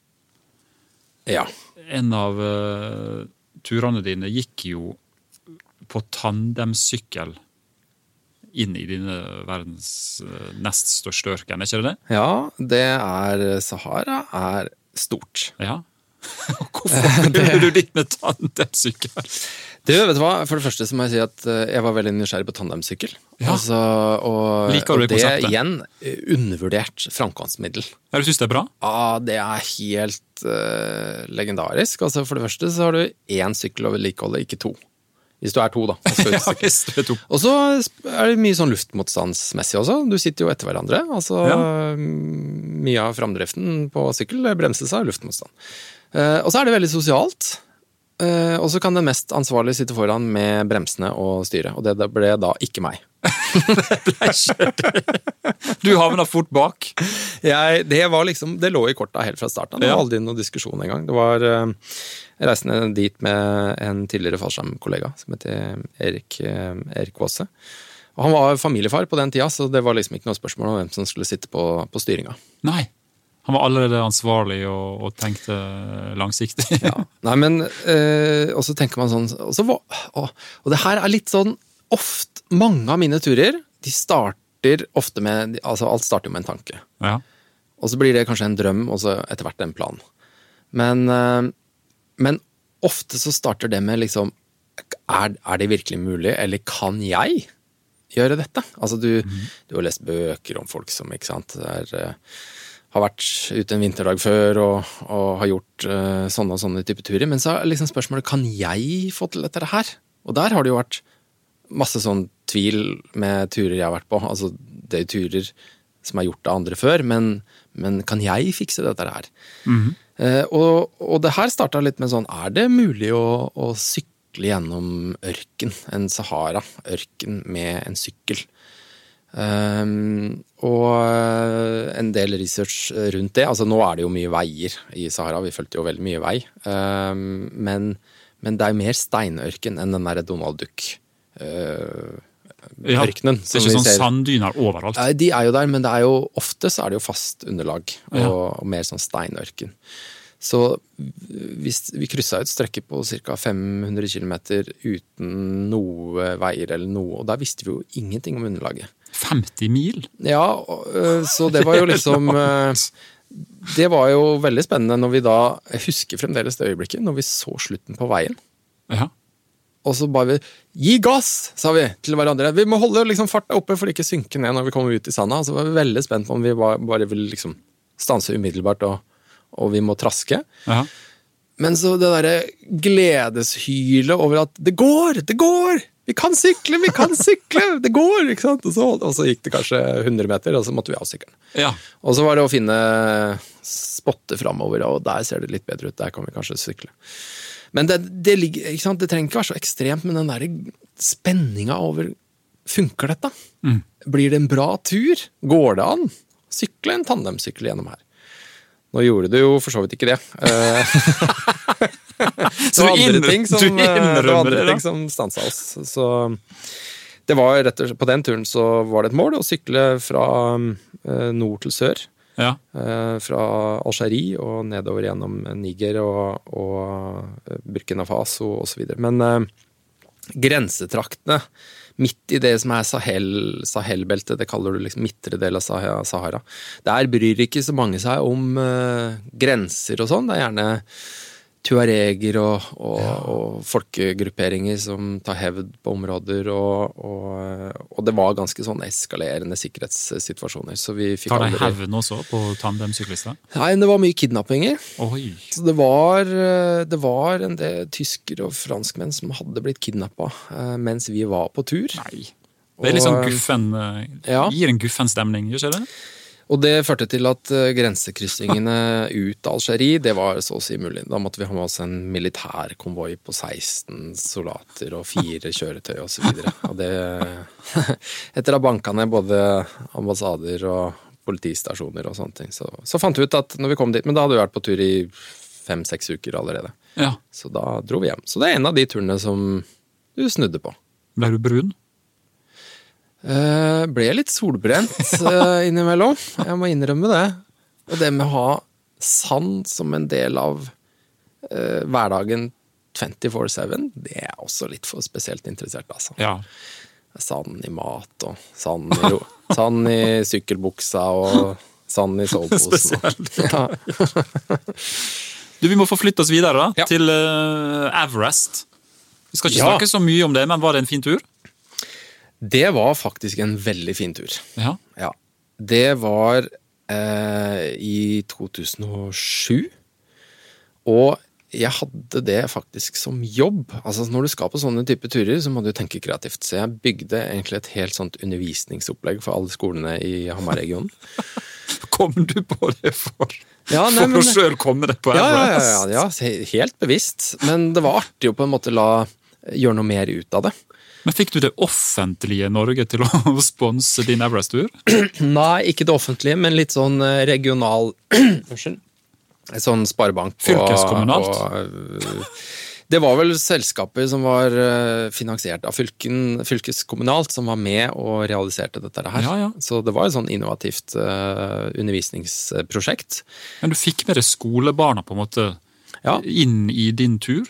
ja. En av eh, turene dine gikk jo på tandemsykkel inn i dine verdens eh, nest største ørken, er ikke det det? Ja, det er Sahara er stort. Ja. [LAUGHS] Hvorfor gjorde du dit med tandemsykkel? Du, vet du hva? For det første så må jeg si at eh, jeg var veldig nysgjerrig på tandemsykkel. Ja. Altså, og, Liker du det det igjen, eh, undervurdert framkomstmiddel. Ja, du syns det er bra? Ja, det er helt uh, legendarisk. Altså, for det første så har du én sykkel å vedlikeholde, ikke to. Hvis du er to, da. [LAUGHS] Ja, to. Og så er det mye sånn luftmotstandsmessig også. Du sitter jo etter hverandre. Altså, Ja. Mye av framdriften på sykkel bremses av luftmotstand. Og så er det veldig sosialt. Eh, og så kan den mest ansvarlige sitte foran med bremsene og styret. Og det ble da ikke meg. [LAUGHS] Du havna fort bak. Jeg, det, var liksom, det lå i korta helt fra starten. Det var aldri noen diskusjon engang. Det var, eh, jeg reiste ned dit med en tidligere fallskjermkollega som heter Erik, eh, Erik Vaase. Og han var familiefar på den tida, så det var liksom ikke noe spørsmål om hvem som skulle sitte på, på styringa. Nei. Han var allerede ansvarlig og, og tenkte langsiktig. [LAUGHS] Ja. Nei, men øh, Og så tenker man sånn og, så, og, det her er litt sånn ofte Mange av mine turer, de starter ofte med Altså, alt starter jo med en tanke. Ja. Og så blir det kanskje en drøm, og så etter hvert en plan. Men, øh, men ofte så starter det med liksom er, er det virkelig mulig, eller kan jeg gjøre dette? Altså du, du har lest bøker om folk som ikke sant, er, eh, har vært ute en vinterdag før og, og har gjort uh, sånne og sånne type turer. Men så er liksom spørsmålet kan jeg få til dette her? Og der har det jo vært masse sånn tvil med turer jeg har vært på. Altså, det er jo turer som er gjort av andre før, men, men kan jeg fikse dette her? eh, og, og det her starta litt med sånn, er det mulig å, å sykle gjennom ørken, en Sahara-ørken, med en sykkel? Um, og eh, en del research rundt det. Altså, nå er det jo mye veier i Sahara, vi fulgte jo veldig mye vei. Um, men, men det er mer steinørken enn den derre Donald Duck-ørkenen. Ja, Det er ikke sånn sanddyner overalt. De er jo der, men det er jo, ofte så er det jo fast underlag, og, Ja. og mer sånn steinørken. Så hvis vi kryssa et strekke på ca. 500 km uten noe veier eller noe, og der visste vi jo ingenting om underlaget. 50 mil? Ja, øh, så det var jo liksom [LAUGHS] øh, Det var jo veldig spennende når vi da Jeg husker fremdeles det øyeblikket, når vi så slutten på veien. Ja. Og så bare vi, Gi gass! sa vi til hverandre. Vi må holde liksom farta oppe for ikke synke ned når vi kommer ut i sanda. Så var vi veldig spent på om vi bare, bare ville liksom stanse umiddelbart, og, og vi må traske. ja. Men så det derre gledeshylet over at det går! Det går! Vi kan sykle! Vi kan sykle! Det går! ikke sant? Og så, og så gikk det kanskje 100 meter, og så måtte vi av sykkelen. ja. Og så var det å finne spotte framover, og der ser det litt bedre ut. Der kan vi kanskje sykle. Men det, det, ligger, ikke sant? det trenger ikke være så ekstremt, men den der spenninga over Funker dette? Blir det en bra tur? Går det an? Sykle en tandemsykkel gjennom her. Nå gjorde du jo for så vidt ikke det. [LAUGHS] så det andre ting som, eh, det var andre ting som stansa oss. Så det var rett og slett, på den turen så var det et mål å sykle fra eh, nord til sør. ja. Eh, fra Algerie og nedover gjennom Niger og, og Burkina Faso osv. Men eh, grensetraktene midt i det som er Sahel, Sahel-beltet, det kaller du liksom midtre del av Sahara, der bryr ikke så mange seg om uh, grenser og sånn. Det er gjerne tuareger og, og, og folkegrupperinger som tar hevd på områder, og, og, og det var ganske sånn eskalerende sikkerhetssituasjoner. Så vi fikk Tar de aldri hevn også på tandemsyklister? Nei, det var mye kidnappinger. Oi. Så det var, eh, det var en del tyskere og franskmenn som hadde blitt kidnappa mens vi var på tur. Nei. Det er litt sånn guffen eh, Ja. Gir en guffen stemning, gjør ikke det? Og det førte til at eh, grensekryssingene ut av Algerie, det var så å si mulig. Da måtte vi ha med oss en militærkonvoi på 16 soldater og fire kjøretøy osv. Og, så og det [LAUGHS] Etter å ha banka ned både ambassader og politistasjoner og sånne ting, så, så fant vi ut at når vi kom dit Men da hadde vi vært på tur i fem-seks uker allerede. Ja. Så da dro vi hjem. Så det er en av de turene som du snudde på. Ble du brun? Eh, ble litt solbrent uh, innimellom, jeg må innrømme det. Og det med å ha sand som en del av uh, hverdagen 24-7, det er også litt for spesielt interessert, altså. Ja. Sand i mat og sand i, ro sand i sykkelbuksa og sand i soveposen. Spesielt. [LAUGHS] Ja. Du, Vi må forflytte oss videre da, Ja. til Everest. Vi skal ikke snakke så mye om det, men var det en fin tur? Det var faktisk en veldig fin tur. Ja. Ja. Det var eh, i 2007. Og jeg hadde det faktisk som jobb. Altså Når du skal på sånne type turer, så må du tenke kreativt. Så jeg bygde egentlig et helt sånt undervisningsopplegg for alle skolene i Hamar-regionen. [LAUGHS] Kommer du på det for, Ja, nei, for men- å sjøl komme deg på Ja, ja, ja, ja, ja, helt bevisst. Men det var artig å på en måte la gjøre noe mer ut av det. Men Fikk du det offentlige Norge til å [LAUGHS] sponse din Everest-tur? [CLEARS THROAT] Nei, ikke det offentlige, men litt sånn eh, regional [CLEARS THROAT] Unnskyld. Sånn sparebank. og- Fylkeskommunalt? og, øh, det var vel selskaper som var øh, finansiert av fylken, fylkeskommunalt, som var med og realiserte dette her. Ja, ja. Så det var et sånn innovativt undervisningsprosjekt. Men du fikk med deg skolebarna på en måte Ja. inn i din tur?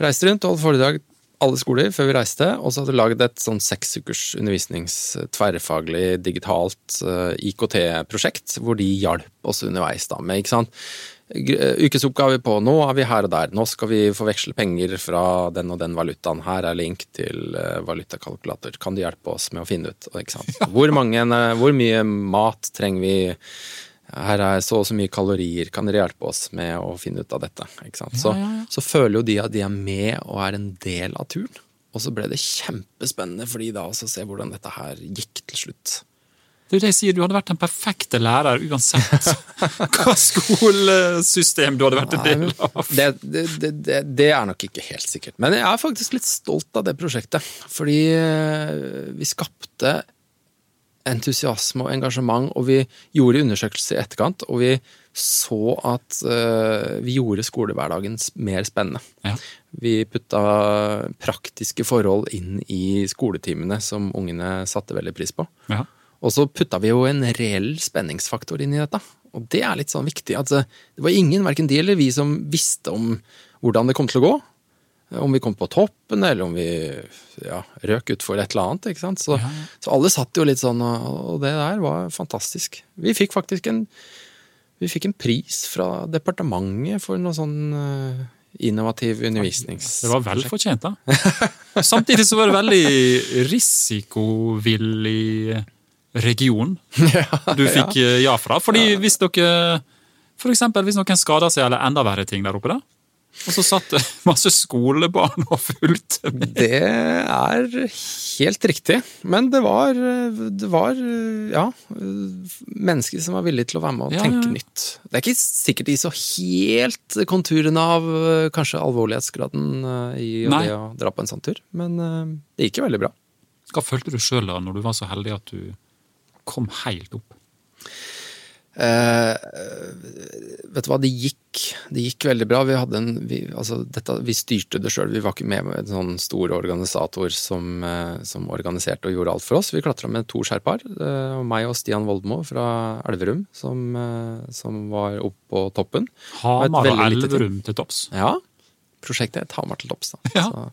Reiste rundt og holdt foredrag alle skoler før vi reiste, og så hadde vi laget et sånn seks ukers undervisnings, tverrfaglig, digitalt eh, IKT-prosjekt, hvor de hjalp oss underveis da med, ikke sant. Eh, Ukesoppgave på nå er vi her og der, nå skal vi forveksle penger fra den og den valutaen, her er link til eh, valutakalkulator, kan du hjelpe oss med å finne ut, ikke sant. [LAUGHS] Hvor, mange, hvor mye mat trenger vi, her er så og så mye kalorier, kan dere hjelpe oss med å finne ut av dette? Så, Ja, ja, ja. så føler jo de at de er med og er en del av turen. Og så ble det kjempespennende for de da å se hvordan dette her gikk til slutt. Det er jo det jeg sier, Du hadde vært den perfekte lærer uansett [LAUGHS] hva skolesystem du hadde vært en del av. Det, det, det, det, det er nok ikke helt sikkert. Men jeg er faktisk litt stolt av det prosjektet. Fordi eh, vi skapte entusiasme og engasjement, og vi gjorde undersøkelser i etterkant, og vi så at uh, vi gjorde skolehverdagen mer spennende. Ja. Vi putta praktiske forhold inn i skoletimene som ungene satte veldig pris på. Ja. Og så putta vi jo en reell spenningsfaktor inn i dette. Og det er litt sånn viktig at eh, det var ingen, verken de eller vi, som visste om hvordan det kom til å gå. Om vi kom på toppen, eller om vi ja, røk utfor et eller annet. ikke sant? Så, Ja, så alle satt jo litt sånn, og og det der var fantastisk. Vi fikk faktisk en, vi fikk en pris fra departementet for noe sånn eh, innovativ undervisnings... Det var vel fortjent, da. [LAUGHS] Samtidig så var det veldig risikovillig region du fikk eh, ja fra. Fordi hvis dere For eksempel hvis noen skader seg eller enda verre ting der oppe, da. Og så satt det [LAUGHS] masse skolebarn og fulgte med. Det er helt riktig. Men det var, det var ja, mennesker som var villige til å være med og Ja, tenke ja. nytt. Det er ikke sikkert de så helt konturene av eh, kanskje alvorlighetsgraden eh, i det å dra på en sånn tur, men eh, det gikk jo veldig bra. Hva følte du sjøl da, når du var så heldig at du kom helt opp? Eh, vet du hva, det gikk, det gikk veldig bra. Vi, en, vi, altså dette, vi styrte det sjøl. Vi var ikke med med en sånn stor organisator som, eh, som organiserte og gjorde alt for oss. Vi klatra med to sherpaer. Eh, og meg og Stian Voldmo fra Elverum, som, som var oppe på toppen. Hamar og. Elverum til topps. Ja, prosjektet het Hamar til topps. [LAUGHS] Ja. Så,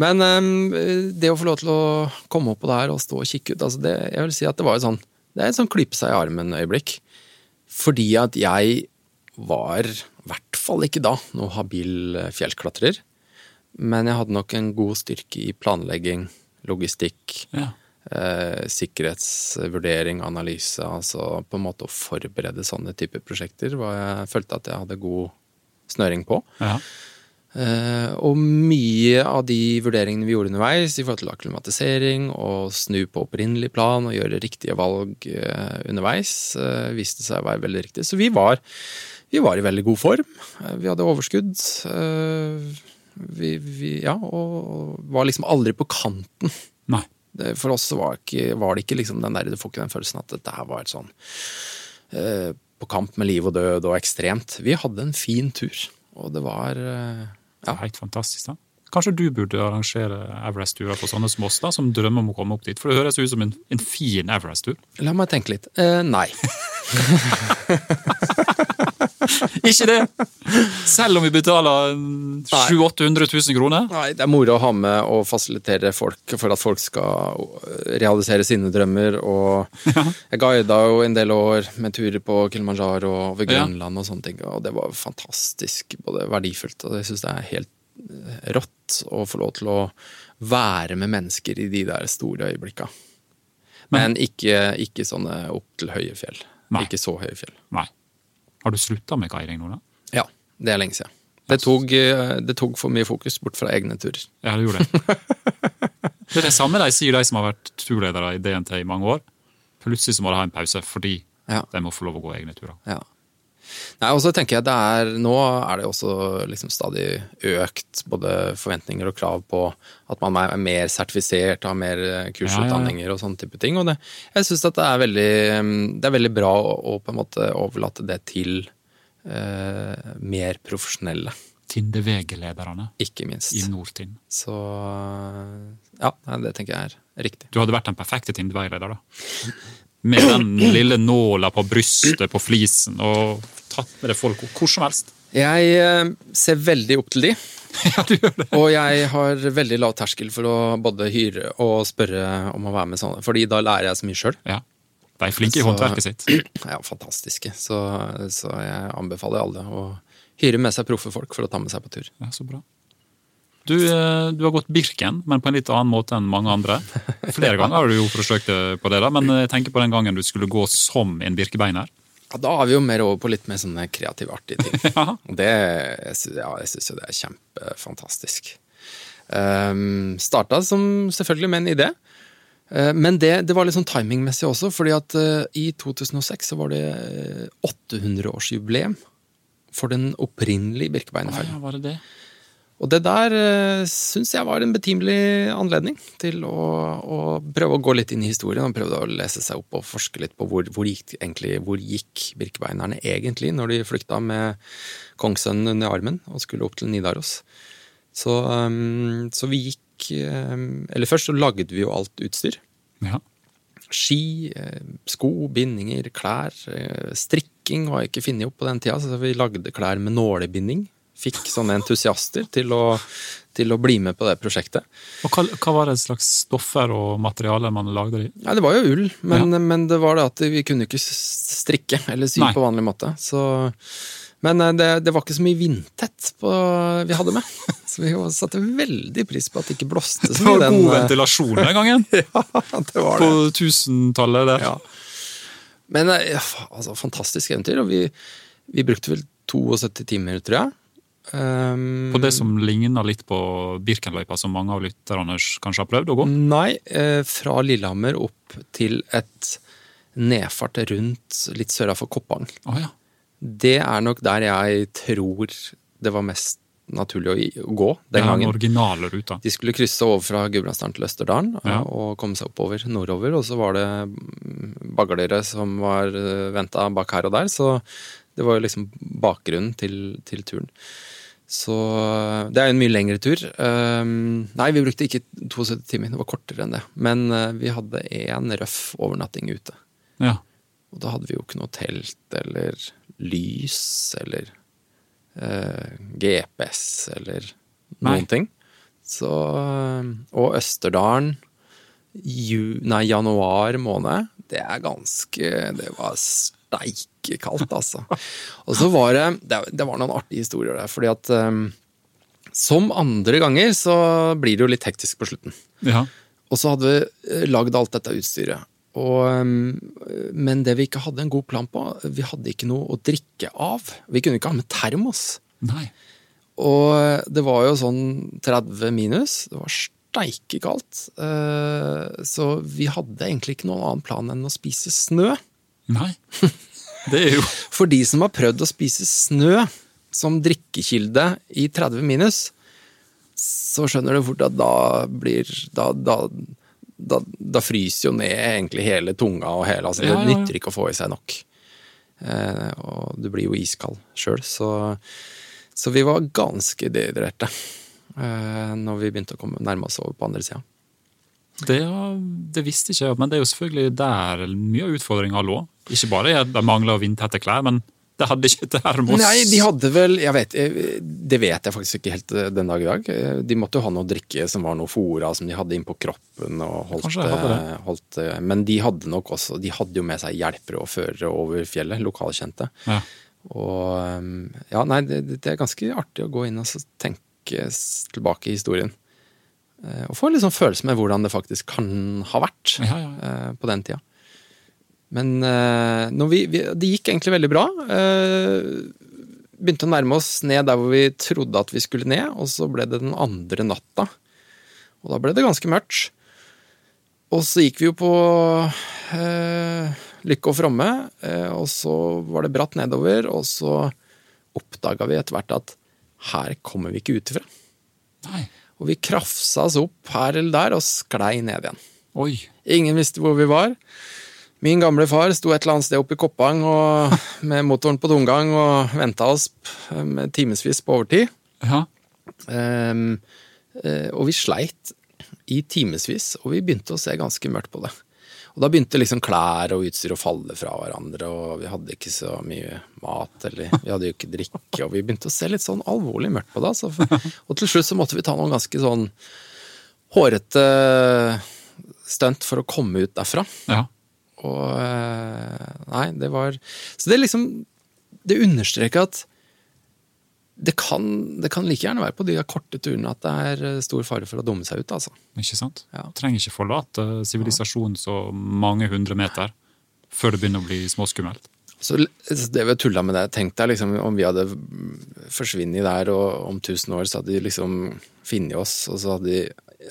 men eh, det å få lov til å komme opp på det her og stå og kikke ut, altså det, jeg vil si at det var jo sånn Det er et sånn klype seg i armen-øyeblikk. Fordi at jeg var, i hvert fall ikke da, noe habil eh, fjellklatrer. Men jeg hadde nok en god styrke i planlegging, logistikk, Ja. eh, sikkerhetsvurdering, analyse. Altså på en måte å forberede sånne typer prosjekter var jeg følte at jeg hadde god snøring på. Ja. Eh, og mye av de vurderingene vi gjorde underveis i forhold til akklimatisering og snu på opprinnelig plan og gjøre riktige valg eh, underveis, eh, viste seg å være veldig riktig. Så vi var, vi var i veldig god form. Vi hadde overskudd. vi, vi, ja, og var liksom aldri på kanten. Nei. For oss var, ikke, var det ikke liksom den der, du får ikke den følelsen at dette her var et sånn på kamp med liv og død og ekstremt. Vi hadde en fin tur, og det var er helt fantastisk. da. Kanskje du burde arrangere Everest-turer for sånne som oss, da, som drømmer om å komme opp dit? For det høres ut som en, en fin Everest-tur. La meg tenke litt. Eh, nei. [LAUGHS] [LAUGHS] Ikke det! Selv om vi betaler 700 000-800 000 kroner. Nei, det er moro å ha med og fasilitere folk for at folk skal realisere sine drømmer. Og [LAUGHS] jeg guida jo en del år med turer på Kilimanjaro og over Grønland og sånne ting, og det var fantastisk både verdifullt, og jeg syns det er helt eh, rått å få lov til å være med mennesker i de der store øyeblikka. Men ikke, ikke sånne opp til høye fjell. Nei. Ikke så høye fjell. Nei. Har du slutta med guiding nå, da? Ja, det er lenge siden. Det tok, eh, det tok for mye fokus bort fra egne turer. Ja, det gjorde det. [LAUGHS] det er det samme de sier, de som har vært turledere i DNT i mange år. Plutselig så må de ha en pause fordi Ja. de må få lov å gå egne turer. Ja. Nei, og så tenker jeg det er, Nå er det også liksom stadig økt både forventninger og krav på at man er mer sertifisert, har mer eh, kursutdanninger og sånne type ting. Og det, jeg syns det er veldig mm, Det er veldig bra å, å på en måte overlate det til eh, mer profesjonelle, Tinde VG-lederne ikke minst. i Nordtind. Så ja, det tenker jeg er riktig. Du hadde vært den perfekte Tinde VG-leder, da. Med den lille nåla på brystet på flisen og tatt med det folk hvor som helst. Jeg eh, ser veldig opp til de. [LAUGHS] Ja, du gjør det. Og jeg har veldig lav terskel for å både hyre og spørre om å være med sånne, fordi da lærer jeg så mye sjøl. Ja. De er flinke i Så- håndverket sitt. [CLEARS THROAT] Ja, fantastiske. Så, så jeg anbefaler alle å hyre med seg proffe folk for å ta med seg på tur. Ja, så bra. Du, eh, du har gått Birken, men på en litt annen måte enn mange andre. Flere ganger har du jo forsøkt på det, da, men jeg tenker på den gangen du skulle gå som en birkebeiner. Ja, da er vi jo mer over på litt mer sånne kreative, artige ting. [LAUGHS] Ja. Det, ja, jeg syns jo det er kjempefantastisk. Um, starta som selvfølgelig med en idé. Eh, Men det, det var litt sånn timingmessig også, fordi at eh, i 2006 så var det eh, 800-årsjubileum for den opprinnelige Birkebeinerferden. ja, var det det? Og det der uh, syns jeg var en betimelig anledning til å, å prøve å gå litt inn i historien og prøve å lese seg opp og forske litt på hvor, hvor, gikk, egentlig, hvor gikk birkebeinerne egentlig når de flykta med kongssønnen under armen og skulle opp til Nidaros. Så, um, så vi gikk um, Eller først så lagde vi jo alt utstyr. Ja. Ski, eh, sko, bindinger, klær. eh, Strikking var ikke funnet opp på den tida, så vi lagde klær med nålebinding. Fikk sånne entusiaster til å, til å bli med på det prosjektet. Og hva, hva var det slags stoffer og materialer man lagde det i? Ja, det var jo ull, men, men det var det at vi kunne ikke strikke eller sy på vanlig måte. Så, men eh, det, det var ikke så mye vindtett på, vi hadde med. [LAUGHS] Så vi satte veldig pris på at det ikke blåste så Det var god den, ventilasjon den gangen! [LAUGHS] ja, det var det. På tusentallet der. Ja. Men eh, ja, altså, fantastisk eventyr, og vi, vi brukte vel 72 timer, tror jeg. Um, På det som ligner litt på Birkenløypa, som mange av lytterne kanskje har prøvd å gå. Nei, eh, fra Lillehammer opp til et nedfart rundt litt sørafor Koppang. Oh, ja. Det er nok der jeg tror det var mest naturlig å, gå den ja, gangen. originale ruta. De skulle krysse over fra Gudbrandsdalen til Østerdalen Ja. og komme seg oppover nordover. Og så var det baglere som var venta bak her og der, så det var jo liksom bakgrunnen til, til turen. Så det er jo en mye lengre tur. Um, nei, vi brukte ikke 72 timer, det var kortere enn det. Men uh, vi hadde én røff overnatting ute. Ja. Og da hadde vi jo ikke noe telt eller lys eller uh, GPS eller noen ting. Så eh, Og Østerdalen ju, Nei, januar måned. Det er ganske Det var steike kaldt, altså. Og så var det Det, var noen artige historier der, fordi at um, som andre ganger så blir det jo litt hektisk på slutten. ja. Og så hadde vi eh, lagd alt dette utstyret. Og, um, men det vi ikke hadde en god plan på, vi hadde ikke noe å drikke av. Vi kunne ikke ha med termos. Nei. Og det var jo sånn 30 minus. Det var steike kaldt. Eh, Så vi hadde egentlig ikke noen annen plan enn å spise snø. Nei. [LAUGHS] Det er jo For de som har prøvd å spise snø som drikkekilde i 30 minus, så skjønner du fort at da blir Da, da, da, da fryser jo ned egentlig hele tunga og hele altså, Ja, ja, ja. Det nytter ikke å få i seg nok. Eh, og du blir jo iskald sjøl, så, så vi var ganske dehydrerte eh, når vi begynte å komme nærme oss over på andre sida. Det, det visste ikke jeg, men det er jo selvfølgelig der mye av utfordringa lå. Ikke bare at de mangler vindtette klær, men Det hadde ikke termos. Nei, de hadde vel jeg vet, Det vet jeg faktisk ikke helt eh, den dag i dag. De måtte jo ha noe drikke som var noe fora som de hadde innpå kroppen. og holdt, de eh, holdt, eh, Men de hadde nok også De hadde jo med seg hjelpere og førere over fjellet, lokalkjente. Ja. Og ja, nei, det, det er ganske artig å gå inn og tenke tilbake i historien. Eh, Og få en liksom følelse med hvordan det faktisk kan ha vært Ja, ja, eh, på den tida. Men eh, vi, vi, det gikk egentlig veldig bra. Begynte å nærme oss ned der hvor vi trodde at vi skulle ned, og så ble det den andre natta. Og da ble det ganske mørkt. Og så gikk vi jo på eh, Lykke og Fromme, eh, og så var det bratt nedover, og så oppdaga vi etter hvert at her kommer vi ikke ut ifra. Nei. Og vi krafsa oss opp her eller der og sklei ned igjen. Oi. Ingen visste hvor vi var. Min gamle far sto et eller annet sted oppe i Koppang og, [LAUGHS] med motoren på tomgang og venta oss med timevis på overtid. Ja. Eh, og vi sleit i timevis, og vi begynte å se ganske mørkt på det. Og da begynte liksom klær og utstyr å falle fra hverandre, og vi hadde ikke så mye mat, eller vi hadde jo ikke drikke, og vi begynte å se litt sånn alvorlig mørkt på det. Altså. Og til slutt så måtte vi ta noen ganske sånn hårete stunt for å komme ut derfra. ja. Og eh, Nei, det var Så det liksom Det understreker at det kan, det kan like gjerne være på de korte turene at det er eh, stor fare for å dumme seg ut, altså. Ikke sant? Ja. Trenger ikke forlate sivilisasjonen så mange hundre meter før det begynner å bli småskummelt. Så så det vi tulla med det, tenk deg liksom om vi hadde forsvunnet der, og om tusen år så hadde de liksom funnet oss, og så hadde de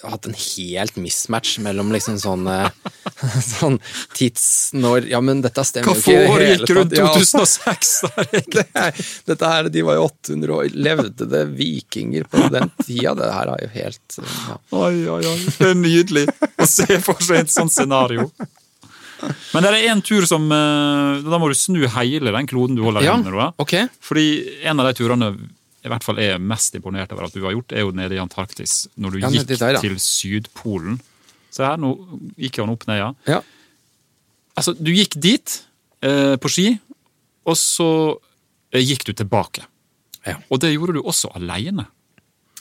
hatt en helt mismatch mellom liksom sånn eh, [LAUGHS] Sånn tids... Når Ja, men dette stemmer jo ikke i foregikk rundt tatt. Ja. 2006 der, egentlig? Det er- Dette her, De var jo 800 år, levde det vikinger på den tida? Det her er jo helt ja. Oi, oi, oi. Det er nydelig å se for seg et sånt scenario. Men det er en tur som eh, Da må du snu hele den kloden du holder i Ja, hendene. Okay. ok. Fordi en av de turene i hvert fall er mest imponert over at du har gjort, er jo nede i Antarktis. Når du Ja, gikk der, til Sydpolen. Se her, nå gikk han opp ned, ja. Ja. Altså, du gikk dit eh, på ski, og så eh, gikk du tilbake. Ja. Og det gjorde du også aleine.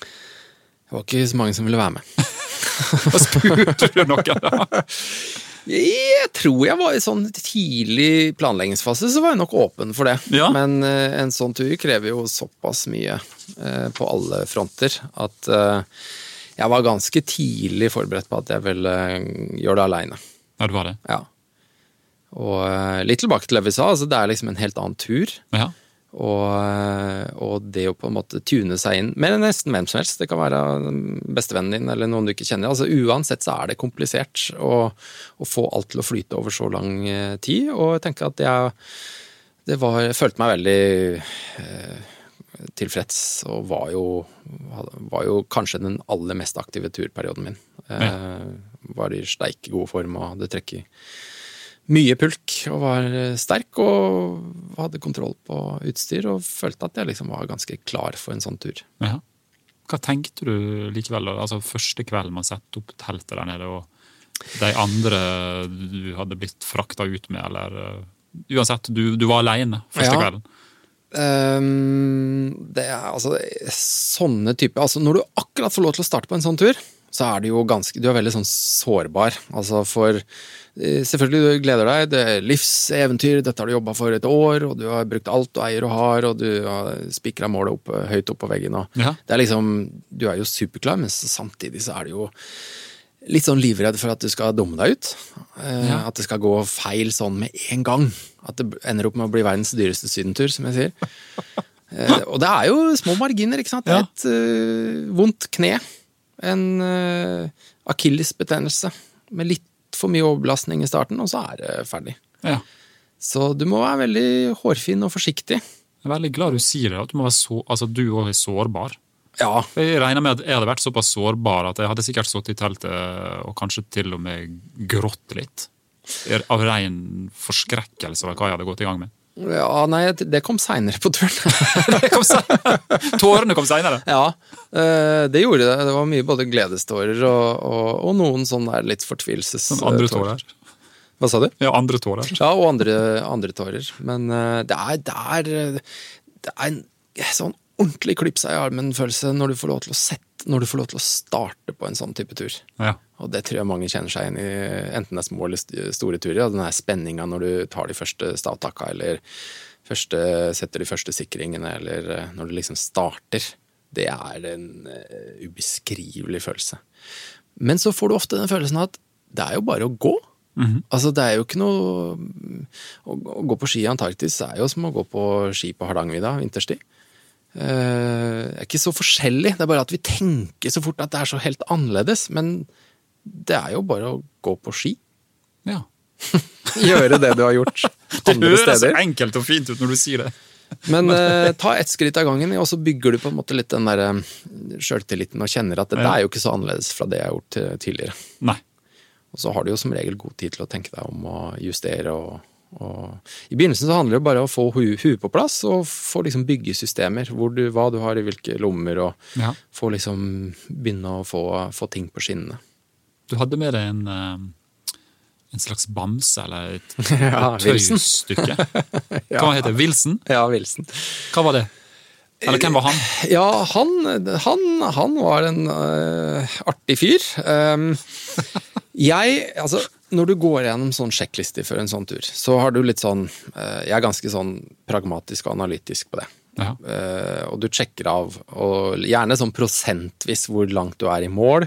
Det var ikke så mange som ville være med. [LAUGHS] Da spurte du noen da. [LAUGHS] Jeg tror jeg var i sånn tidlig planleggingsfase, så var jeg nok åpen for det. Ja. Men uh, en sånn tur krever jo såpass mye uh, på alle fronter at uh, jeg var ganske tidlig forberedt på at jeg ville gjøre det aleine. Ja, du var det. Ja. Og litt tilbake til det vi sa, altså det er liksom en helt annen tur. Ja. Og, og det å på en måte tune seg inn med nesten hvem som helst, det kan være bestevennen din eller noen du ikke kjenner. altså Uansett så er det komplisert å, å få alt til å flyte over så lang eh, tid. Og jeg tenker at jeg, det var, jeg følte meg veldig eh, tilfreds, og var jo, var jo kanskje den aller mest aktive turperioden min. Eh, Var i steike god form og hadde trekk i mye pulk og var eh, sterk og hadde kontroll på utstyr og følte at jeg liksom var ganske klar for en sånn tur. ja. Hva tenkte du likevel? Altså Første kvelden man setter opp teltet der nede, og de andre du hadde blitt frakta ut med, eller eh, Uansett, du, du var aleine første Ja. kvelden. Um, det er altså sånne typer Altså når du akkurat får lov til å starte på en sånn tur, så er du jo ganske Du er veldig sånn sårbar. Altså for Selvfølgelig, du gleder deg, det er livseventyr, dette har du jobba for et år, og du har brukt alt du eier og har, og du har spikra målet opp, høyt opp på veggen, Ja. det er liksom Du er jo superklar, men samtidig så er du jo litt sånn livredd for at du skal dumme deg ut. Eh, Ja. At det skal gå feil sånn med en gang. At det ender opp med å bli verdens dyreste sydentur, som jeg sier. Eh, og det er jo små marginer, ikke sant. Ja. Et uh, vondt kne. En uh, akillesbetennelse med litt for mye overbelastning i starten, og så er det ferdig. Ja. Så du må være veldig hårfin og forsiktig. Jeg er veldig glad du sier det, at du må være så, altså du òg er sårbar. Ja, Jeg regner med at jeg hadde vært såpass sårbar at jeg hadde sikkert sittet i teltet og kanskje til og med grått litt. Av ren forskrekkelse over hva jeg hadde gått i gang med. Ja nei, det kom seinere på turen. [LAUGHS] Kom Tårene kom seinere. Ja, eh, det gjorde det. Det var mye både gledestårer og, og, og noen sånn der litt fortvilelses... Sånn andre tårer. Hva sa du? Ja, andre tårer. Ja, og andre, andre tårer. Men eh, det er, det er, det er en sånn ordentlig klipp seg i armen-følelse når når du får lov til å starte på en sånn type tur. Ja. Og det tror jeg mange kjenner seg igjen i, enten det er små eller store turer. Den her spenninga når du tar de første stavtakka, eller første, setter de første sikringene, eller eh, når du liksom starter. Det er en eh, ubeskrivelig følelse. Men så får du ofte den følelsen at det er jo bare å gå. Altså, det er jo ikke noe Å, å gå på ski i Antarktis er jo som å gå på ski på Hardangervidda vinterstid. Eh, Det er ikke så forskjellig, det er bare at vi tenker så fort at det er så helt annerledes. Men det er jo bare å gå på ski. ja. [LAUGHS] Gjøre det du har gjort [LAUGHS] Det andre høres så enkelt og fint ut når du sier det. [LAUGHS] Men eh, ta ett skritt av gangen, og så bygger du på en måte litt den der eh, sjøltilliten og kjenner at det Ja. er jo ikke så annerledes fra det jeg har gjort eh, tidligere. Nei. Og så har du jo som regel god tid til å tenke deg om å justere og, og I begynnelsen så handler det bare om å få hu- på plass og få liksom bygge systemer. Hvor du, hva du har i hvilke lommer, og Ja. få liksom begynne å få, få ting på skinnene. Du hadde med deg en, eh, en slags bamse eller et, [LAUGHS] Ja, et tøystykke. [LAUGHS] Hva heter det? Wilson? Ja, Wilson. Hva var det? Eller hvem var han? Ja, han, han, han var en uh, artig fyr. Um, [LAUGHS] jeg, altså, når du går gjennom sånn sjekklister før en sånn tur, så har du litt sånn uh, Jeg er ganske sånn pragmatisk og analytisk på det. Ja. Eh, og du sjekker av, og gjerne sånn prosentvis hvor langt du er i mål.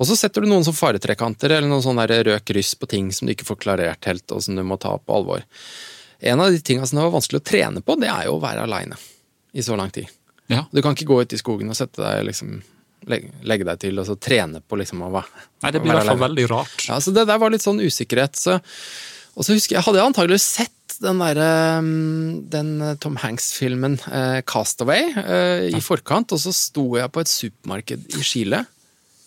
Og så setter du noen sånn faretrekanter eller noen sånn rød kryss på ting som du ikke får klarert helt, og som du må ta på alvor. En av de tinga som det var vanskelig å trene på, det er jo å være aleine i så lang tid. Ja. Du kan ikke gå ut i skogen og sette deg liksom legge deg til og så trene på liksom å være Nei, det blir i hvert fall veldig rart. Ja, så det der var litt sånn usikkerhet. Så, og så husker jeg, hadde jeg antagelig sett den derre Den Tom Hanks-filmen eh, 'Castaway' eh, i forkant, og så sto jeg på et supermarked i Chile.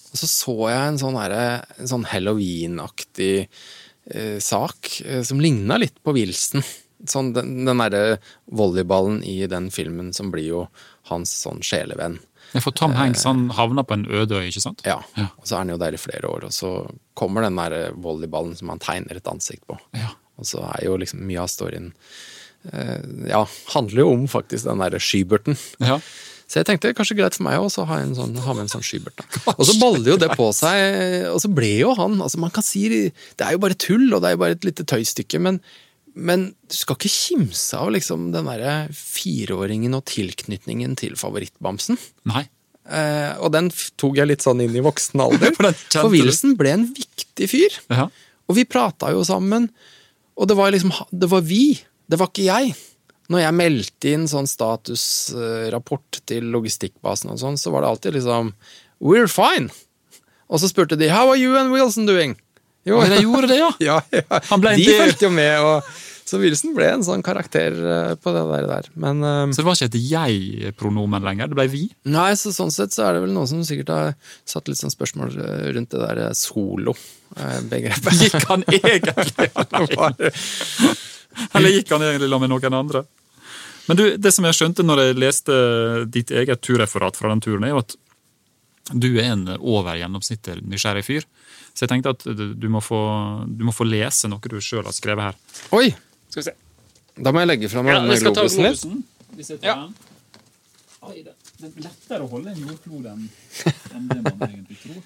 Og så så jeg en sånn, en sånn Halloween-aktig eh, sak eh, som ligna litt på Wilson. Sånn, den den derre volleyballen i den filmen som blir jo hans sånn sjelevenn. Ja, For Tom Hanks han havna på en øde øy, ikke sant? Ja, og så er han jo der i flere år, og så kommer den der volleyballen som han tegner et ansikt på. Ja. Og så er jo liksom mye av storyen eh, Ja, handler jo om faktisk den derre skyberten. Ja. Så jeg tenkte kanskje greit for meg også å ha, en sånn, ha med en sånn skybert. [LAUGHS] Og så baller jo det på seg, og så ble jo han altså Man kan si det er jo bare tull, og det er jo bare et lite tøystykke, men, men du skal ikke kimse av liksom den derre fireåringen og tilknytningen til favorittbamsen. Nei. Eh, og den tok jeg litt sånn inn i voksen alder. [LAUGHS] For For. Wilson ble en viktig fyr. Ja. Og vi prata jo sammen. Og det var liksom Det var vi, det var ikke jeg. Når jeg meldte inn sånn statusrapport til logistikkbasen og sånn, så var det alltid liksom We're fine. Og så spurte de How are you and Wilson doing? Jo, de gjorde det, ja! [LAUGHS] ja, ja. De fulgte jo med, og så Wilson ble en sånn karakter eh, på det der. der. Men eh, Så det var ikke et jeg-pronomen lenger, det ble vi. Nei, så sånn sett så er det vel noen som sikkert har satt litt sånn spørsmål eh, rundt det der solo-begrepet. Gikk han egentlig [LAUGHS] alene? Eller gikk han egentlig sammen med noen andre? Men du, det som jeg skjønte når jeg leste ditt eget turreferat fra den turen, er jo at du er en over gjennomsnittet nysgjerrig fyr. Så jeg tenkte at du må få, du må få lese noe du sjøl har skrevet her. Oi! Skal vi se. Da må jeg legge fram denne globusen litt. Hvis jeg tar Ja. den. Oi, det, det er lettere å holde en jordklode enn enn det man egentlig tror.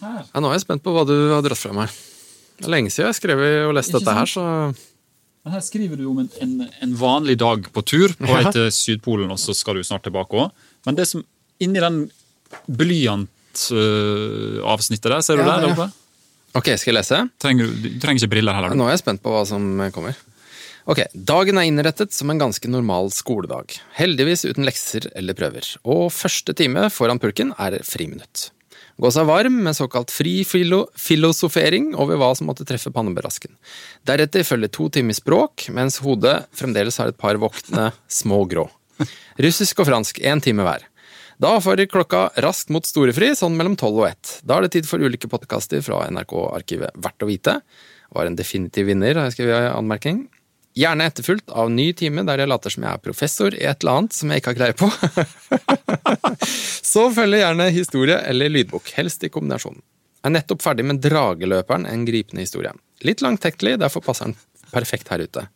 Her Ja, nå er jeg spent på hva du har dratt fra meg. Det er lenge siden jeg har skrevet og lest dette her, så Men her skriver du om en, en, en vanlig dag på tur på vei til Sydpolen, og så skal du snart tilbake òg. Men det som inni den blyantavsnittet der, ser du Ja, der ja. Ok, skal jeg lese? Trenger, du trenger ikke briller heller. Nå er jeg spent på hva som kommer. Ok, Dagen er innrettet som en ganske normal skoledag. Heldigvis uten lekser eller prøver. Og første time foran pulken er friminutt. Gå seg varm med såkalt fri filo filosofering over hva som måtte treffe pannebrasken. Deretter følger to timer språk, mens hodet fremdeles har et par våkne små grå. Russisk og fransk, én time hver. Da farer klokka raskt mot storefri, sånn mellom tolv og ett. Da er det tid for ulike podkaster fra NRK-arkivet Verdt å vite. Var en definitiv vinner, har jeg skrevet i anmerking. Gjerne etterfulgt av ny time der jeg later som jeg er professor i et eller annet som jeg ikke har greie på. [LAUGHS] Så følger gjerne historie eller lydbok, helst i kombinasjon. Er nettopp ferdig med Drageløperen, en gripende historie. Litt langtekkelig, derfor passer den perfekt her ute.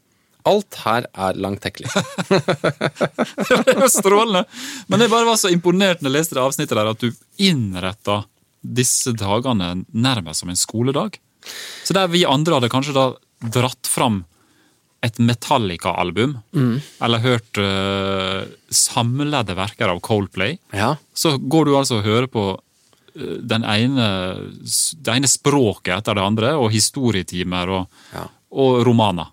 Alt her er langtekkelig. [LAUGHS] det var strålende! Men jeg bare var så imponert når jeg leste det avsnittet der, at du innretta disse dagene nærmest som en skoledag. Så der vi andre hadde kanskje da dratt fram et Metallica-album, Mm. eller hørt uh, samlede verker av Coldplay, Ja. så går du altså og hører på eh, den ene, det ene språket etter det andre, og historietimer og, Ja. og romaner.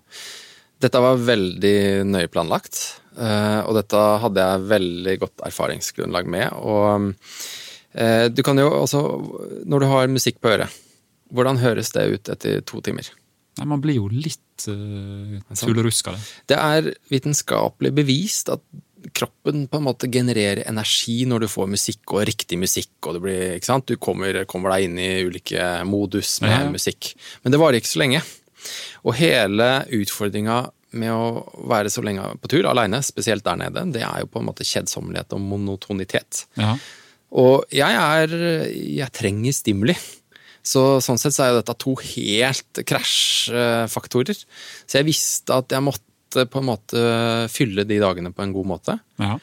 Dette var veldig nøye planlagt, eh, og dette hadde jeg veldig godt erfaringsgrunnlag med. Og eh, du kan jo også, når du har musikk på øret, hvordan høres det ut etter to timer? Nei, Man blir jo litt uh, tullerusk av det. Det er vitenskapelig bevist at kroppen på en måte genererer energi når du får musikk og riktig musikk, og det blir, ikke sant? du kommer, kommer deg inn i ulike modus med Ja, ja. musikk. Men det varer ikke så lenge. Og hele utfordringa med å være så lenge på tur alene, spesielt der nede, det er jo på en måte kjedsommelighet og monotonitet. Ja. Og jeg er Jeg trenger stimuli. Så sånn sett så er jo dette to helt krasjfaktorer. Så jeg visste at jeg måtte på en måte fylle de dagene på en god måte. ja.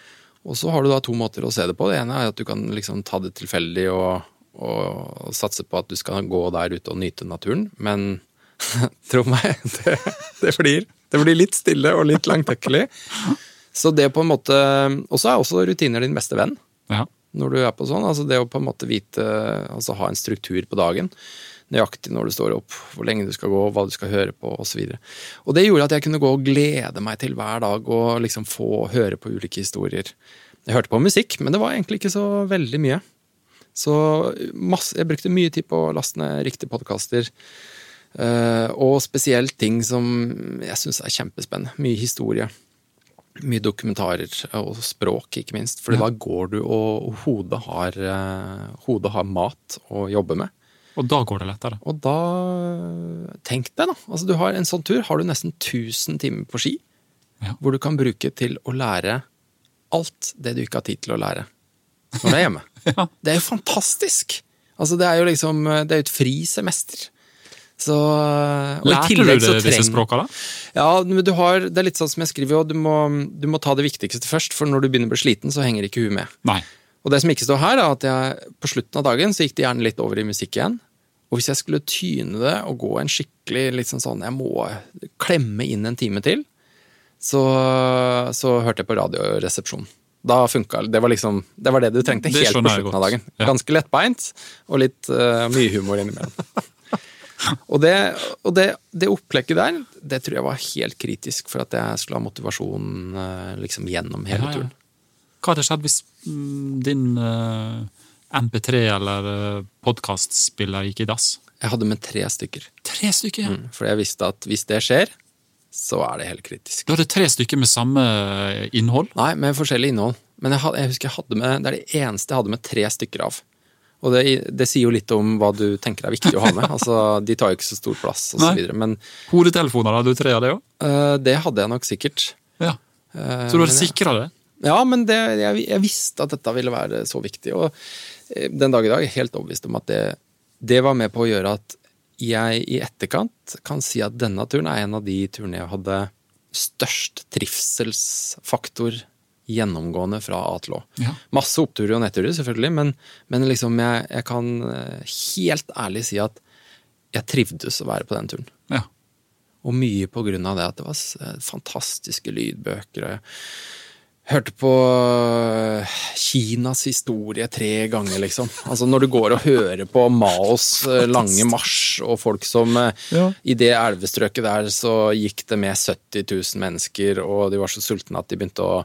Og så har du da to måter å se det på. Det ene er at du kan liksom ta det tilfeldig og, og satse på at du skal gå der ute og nyte naturen, men [LAUGHS] tro meg, det, det, blir, det blir litt stille og litt langtekkelig. Så det på en måte Og så er også rutiner din beste venn ja. når du er på sånn. Altså det å på en måte vite, altså ha en struktur på dagen. Nøyaktig når du står opp, hvor lenge du skal gå, hva du skal høre på osv. Og, og det gjorde at jeg kunne gå og glede meg til hver dag og liksom få høre på ulike historier. Jeg hørte på musikk, men det var egentlig ikke så veldig mye. Så masse, jeg brukte mye tid på å laste ned riktige podkaster. Eh, og spesielt ting som jeg syns er kjempespennende. Mye historie. Mye dokumentarer og språk, ikke minst. For da går du og hodet har, eh, hodet har mat å jobbe med. Og da går det lettere. Og da Tenk deg, da. Altså, du har en sånn tur har du nesten 1000 timer på ski. Ja. Hvor du kan bruke til å lære alt det du ikke har tid til å lære når du er hjemme. [LAUGHS] Ja. Det er jo fantastisk! Altså, det er jo liksom Det er jo et frisemester. Så Lærte du det, disse språkene da? ja, men du har, det er litt sånn som jeg skriver, du må, du må ta det viktigste først, for når du begynner å bli sliten, så henger ikke huet med. Nei. Og det som ikke står her, er at jeg, på slutten av dagen så gikk det gjerne litt over i musikk igjen. Og hvis jeg skulle tyne det og gå en skikkelig litt sånn sånn, jeg må klemme inn en time til, så, så hørte jeg på Radioresepsjonen. Da funka det. Var liksom, det var det du trengte helt på slutten av dagen. Ganske lettbeint, og litt uh, mye humor innimellom. [LAUGHS] [LAUGHS] Og, det, og det, det opplegget der, det tror jeg var helt kritisk for at jeg skulle ha motivasjon eh, liksom gjennom hele Ja, ja. turen. Hva hadde skjedd hvis mm, din uh, MP3 eller uh, podkastspiller gikk i dass? Jeg hadde med tre stykker. Tre stykker, ja. For jeg visste at hvis det skjer, så er det helt kritisk. Du hadde tre stykker med samme eh, innhold? Nei, med forskjellig innhold. Men jeg, jeg husker jeg hadde med, det er det eneste jeg hadde med tre stykker av. Og det, det sier jo litt om hva du tenker er viktig å ha med. [LAUGHS] Altså, De tar jo ikke så stor plass, videre. Men Hodetelefoner, hadde du tre av det òg? Uh, det hadde jeg nok sikkert. Ja. Øh, Så du har jeg- sikra det? Ja, men det, jeg, jeg visste at dette ville være så viktig. Og eh, den dag i dag er jeg helt overbevist om at det, det var med på å gjøre at jeg i etterkant kan si at denne turen er en av de turene jeg hadde størst trivselsfaktor gjennomgående fra A til Å. Ja. Masse oppturer og nedturer, selvfølgelig, men, men liksom jeg, jeg kan eh, helt ærlig si at jeg trivdes å være på den turen. Ja. Og mye på grunn av det at det var eh, fantastiske lydbøker. og jeg Hørte på øh, Kinas historie tre ganger, liksom. Altså Når du går og hører på Maos lange marsj, og folk som Ja. I det elvestrøket der så gikk det med 70 000 mennesker, og de var så sultne at de begynte å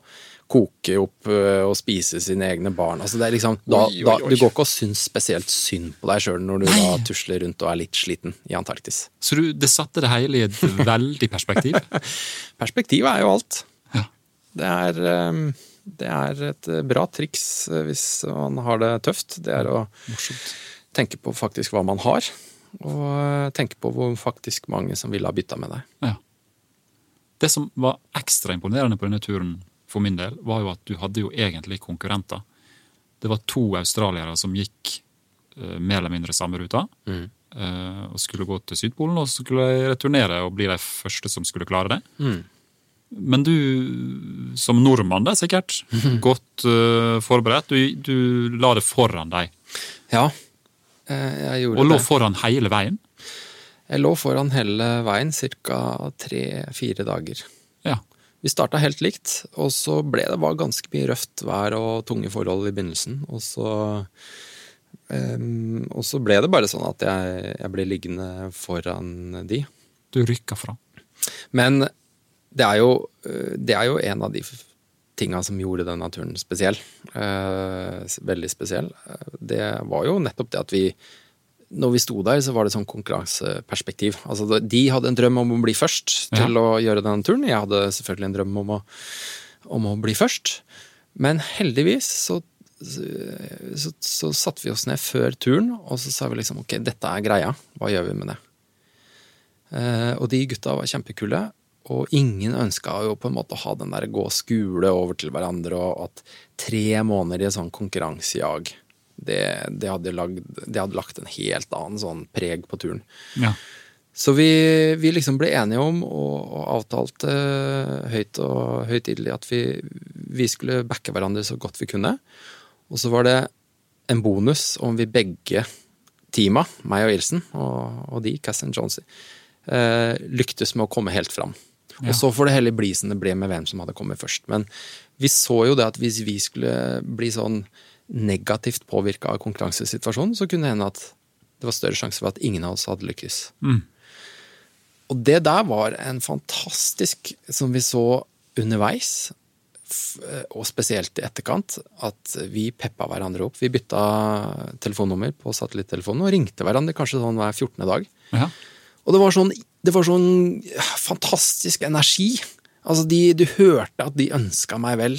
koke opp øh, og spise sine egne barn. Altså det er liksom, da, Oi, oi, oi. Du går ikke og syns spesielt synd på deg sjøl når du Nei. da tusler rundt og er litt sliten i Antarktis. Så du, det satte det hele i et veldig perspektiv? [LAUGHS] Perspektiv er jo alt. Ja. Det er, eh, det er et eh, bra triks eh, hvis man har det tøft. Det er å tenke på faktisk hva man har, og eh, tenke på hvor faktisk mange som ville ha bytta med deg. Ja. Det som var ekstra imponerende på denne turen for min del, var jo at du hadde jo egentlig konkurrenter. Det var to australiere som gikk uh, mer eller mindre samme ruta. Mm. Uh, og skulle gå til Sydpolen, og så skulle de returnere og bli de første som skulle klare det. Mm. Men du, som nordmann, da, sikkert, [LAUGHS] godt uh, forberedt. Du, du la det foran deg, Ja, jeg gjorde det. og lå det. foran hele veien. Jeg lå foran hele veien ca. tre-fire dager. Ja. Vi starta helt likt, og så ble det var ganske mye røft vær og tunge forhold i begynnelsen. Og så, ehm, og så ble det bare sånn at jeg, jeg ble liggende foran de. Du rykka fra. Men det er jo, det er jo en av de tinga som gjorde den naturen spesiell. Eh, veldig spesiell. Det var jo nettopp det at vi Når vi sto der, så var det sånn konkurranseperspektiv. Altså, de hadde en drøm om å bli først til å gjøre den turen. Jeg hadde selvfølgelig en drøm om å, om å bli først. Men heldigvis så, så, så satte vi oss ned før turen, og så sa vi liksom ok, dette er greia. Hva gjør vi med det? Eh, og de gutta var kjempekule, og ingen ønska jo på en måte å ha den der gå skule over til hverandre, og at tre måneder i et sånn konkurransejag, det, det, hadde lagd, det hadde lagt en helt annen sånn preg på turen. Ja. Så vi, vi liksom ble enige om, og, og avtalte høyt og høytidelig, at vi, vi skulle backe hverandre så godt vi kunne. Og så var det en bonus om vi begge teama, meg og Ilsen, og, og de, Cass and Jonesy, eh, lyktes med å komme helt fram. Ja. Og så får det heller bli som det ble med hvem som hadde kommet først. Men vi så jo det at hvis vi skulle bli sånn negativt påvirka av konkurransesituasjonen, så kunne det hende at det var større sjanse for at ingen av oss hadde lykkes. Mm. Og det der var en fantastisk, som vi så underveis, og spesielt i etterkant, at vi peppa hverandre opp. Vi bytta telefonnummer på satellittelefonen og ringte hverandre kanskje sånn hver 14. dag. Ja. Og det var sånn, det var sånn fantastisk energi. Altså, de, du hørte at de ønska meg vel,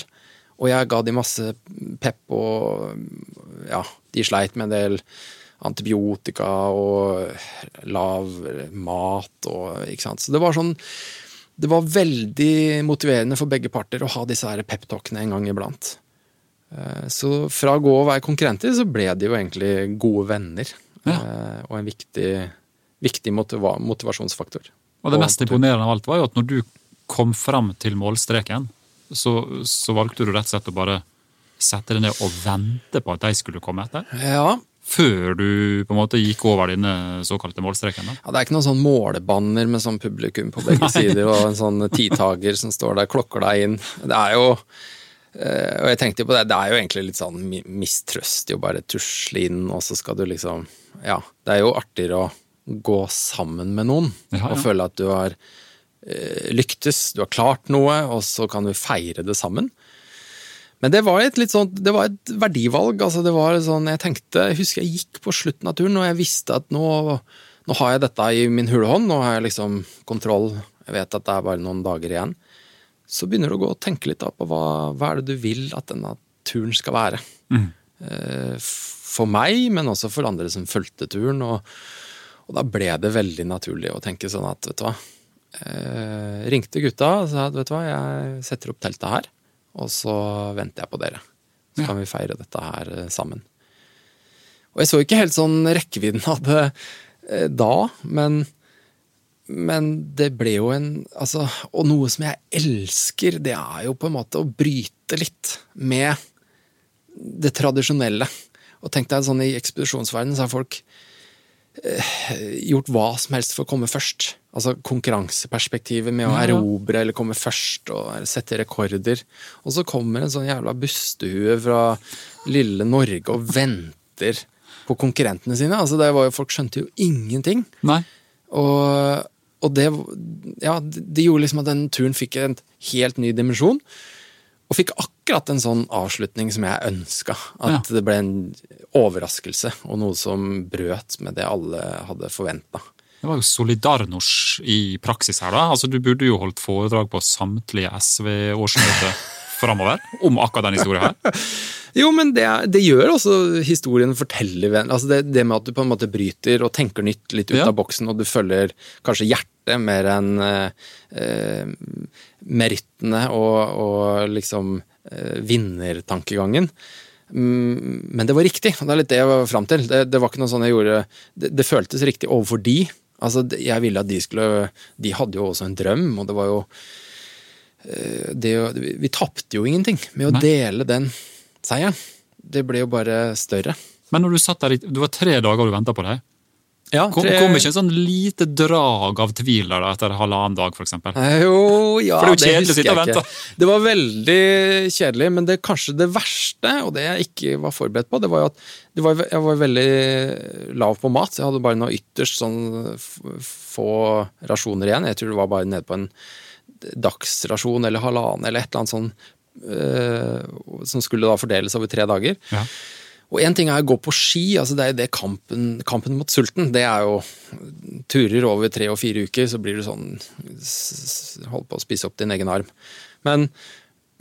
og jeg ga de masse pep, og ja, de sleit med en del antibiotika og lav mat og ikke sant. Så det var sånn Det var veldig motiverende for begge parter å ha disse her peptalkene en gang iblant. Eh, Så fra å gå og være konkurrenter, så ble de jo egentlig gode venner. Ja. Eh, Og en viktig, viktig motiva motivasjonsfaktor. Og det mest imponerende av alt var jo at når du kom fram til målstreken, så, så valgte du rett og slett å bare sette deg ned og vente på at de skulle komme etter. Ja, Før du på en måte gikk over dine såkalte målstreken. da. Ja, Det er ikke noen sånn målebanner med sånn publikum på begge [LAUGHS] sider og en sånn tidtager som står der, klokker deg inn. Det er jo eh, Og jeg tenkte jo på det, det er jo egentlig litt sånn mi- mistrøst å bare tusle inn, og så skal du liksom Ja, det er jo artigere å gå sammen med noen Ja, ja. og føle at du har lyktes, du har klart noe, og så kan du feire det sammen. Men det var et litt sånt det var et verdivalg. altså det var sånn, Jeg tenkte, jeg husker jeg gikk på slutten av turen og jeg visste at nå, nå har jeg dette i min hulehånd. Nå har jeg liksom kontroll. Jeg vet at det er bare noen dager igjen. Så begynner du å gå og tenke litt da på hva, hva er det du vil at denne turen skal være. Mm. Eh, For meg, men også for andre som fulgte turen. Og, og da ble det veldig naturlig å tenke sånn at, vet du hva eh, Ringte gutta og sa vet du hva, jeg setter opp teltet her, og så venter jeg på dere. Så Ja. kan vi feire dette her eh, sammen. Og jeg så ikke helt sånn rekkevidden av det eh, da, men men det ble jo en altså, Og noe som jeg elsker, det er jo på en måte å bryte litt med det tradisjonelle. Og tenk deg sånn i ekspedisjonsverdenen så har folk gjort hva som helst for å komme først. Altså konkurranseperspektivet med å Ja, ja. erobre eller komme først og sette rekorder. Og så kommer en sånn jævla bustehue fra lille Norge og venter på konkurrentene sine. Altså det var jo, Folk skjønte jo ingenting. Nei. Og, og det, ja, det gjorde liksom at den turen fikk en helt ny dimensjon. Og fikk akkurat en sånn avslutning som jeg ønska. At det ble en overraskelse, og noe som brøt med det alle hadde forventa. Det var jo Solidarnosj i praksis her, da. Altså, Du burde jo holdt foredrag på samtlige SV-årsmøter [LAUGHS] framover om akkurat den historien her. [LAUGHS] Jo, men det, det gjør også historien forteller Altså det, det med at du på en måte bryter og tenker nytt litt ut Ja. av boksen, og du følger kanskje hjertet mer enn eh, eh, merittene og, og liksom eh, vinnertankegangen. Mm, Men det var riktig, det er litt det jeg var fram til. Det, det var ikke noe sånn jeg gjorde Det, det føltes riktig overfor de. Altså, jeg ville at de skulle De hadde jo også en drøm, og det var jo eh, det, Vi, tapte jo ingenting med å Nei. dele den seieren. Det ble jo bare større. Men når du satt der, det var tre dager du venta på det. Ja, Kom, tre- kom ikke en sånn lite drag av tvil da, etter halvannen dag, eksempel? Eh, Jo, ja, For det kjedelig husker jeg ikke. Det var veldig kjedelig, men det kanskje det verste, og det jeg ikke var forberedt på, det var jo at det var, jeg var veldig lav på mat. Jeg hadde bare noe ytterst sånn få rasjoner igjen. Jeg tror det var bare nede på en dagsrasjon eller halvannen eller et eller annet sånn øh, som skulle da fordeles over tre dager. Ja. Og én ting er å gå på ski, altså det er jo det kampen, kampen mot sulten. Det er jo turer over tre og fire uker, så blir du sånn Holdt på å spise opp din egen arm. Men,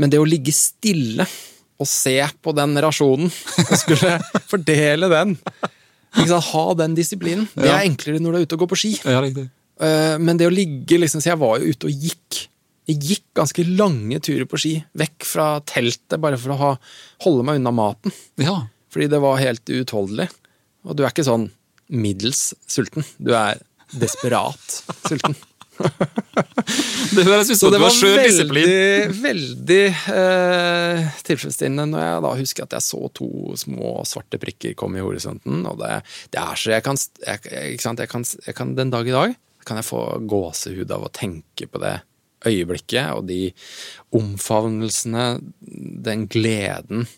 men det å ligge stille og se på den rasjonen [LAUGHS] og skulle fordele den ikke sant, Ha den disiplinen. Det er enklere når du er ute og går på ski. Ja. Eh, Men det å ligge liksom Så jeg var jo ute og gikk. Jeg gikk ganske lange turer på ski. Vekk fra teltet, bare for å ha, holde meg unna maten. Ja. Fordi det var helt uutholdelig. Og du er ikke sånn middels sulten. Du er desperat sulten. Det høres ut som det var veldig, veldig eh, tilfredsstillende når jeg da husker at jeg så to små svarte prikker komme i horisonten. Og det, det er så jeg kan, jeg? Jeg, kan, jeg kan Den dag i dag kan jeg få gåsehud av å tenke på det øyeblikket og de omfavnelsene, den gleden.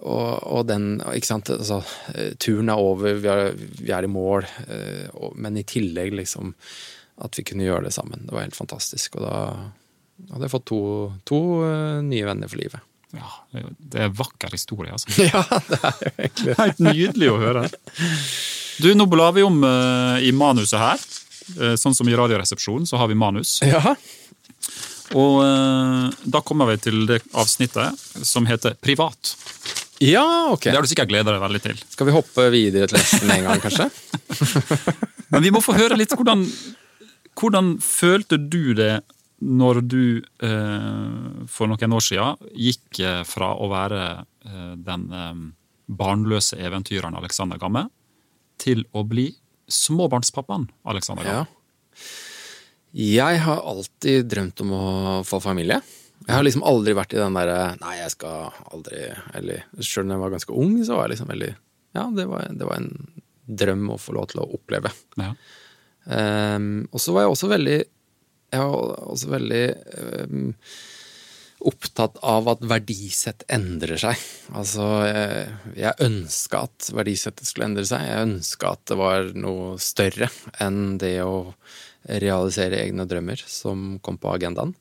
Og, og den, ikke sant, altså, eh, turen er over, vi er, vi er i mål, eh, og, men i tillegg liksom at vi kunne gjøre det sammen. Det var helt fantastisk. Og da hadde jeg fått to, to eh, nye venner for livet. Ja, det er er vakker historie, altså. [LAUGHS] Ja, det er jo egentlig Helt nydelig å høre. Du, nå blar vi om uh, i manuset her. Uh, sånn som i Radioresepsjonen, så har vi manus. Ja. Og uh, da kommer vi til det avsnittet som heter Privat. Ja, ok. Det har du sikkert gleda deg veldig til. Skal vi hoppe videre til neste med en gang, kanskje? [LAUGHS] Men vi må få høre litt hvordan Hvordan følte du det når du eh, for noen år siden gikk eh, fra å være eh, den barnløse eventyreren Alexander Gamme til å bli småbarnspappaen Alexander Gamme? Ja. Jeg har alltid drømt om å få familie. Jeg har liksom aldri vært i den derre Nei, jeg skal aldri Eller sjøl da jeg var ganske ung, så var jeg liksom veldig Ja, det var, det var en drøm å få lov til å oppleve. Ja. Um, og så var jeg også veldig Jeg var også veldig um, opptatt av at verdisett endrer seg. Altså, jeg, jeg ønska at verdisettet skulle endre seg. Jeg ønska at det var noe større enn det å realisere egne drømmer som kom på agendaen.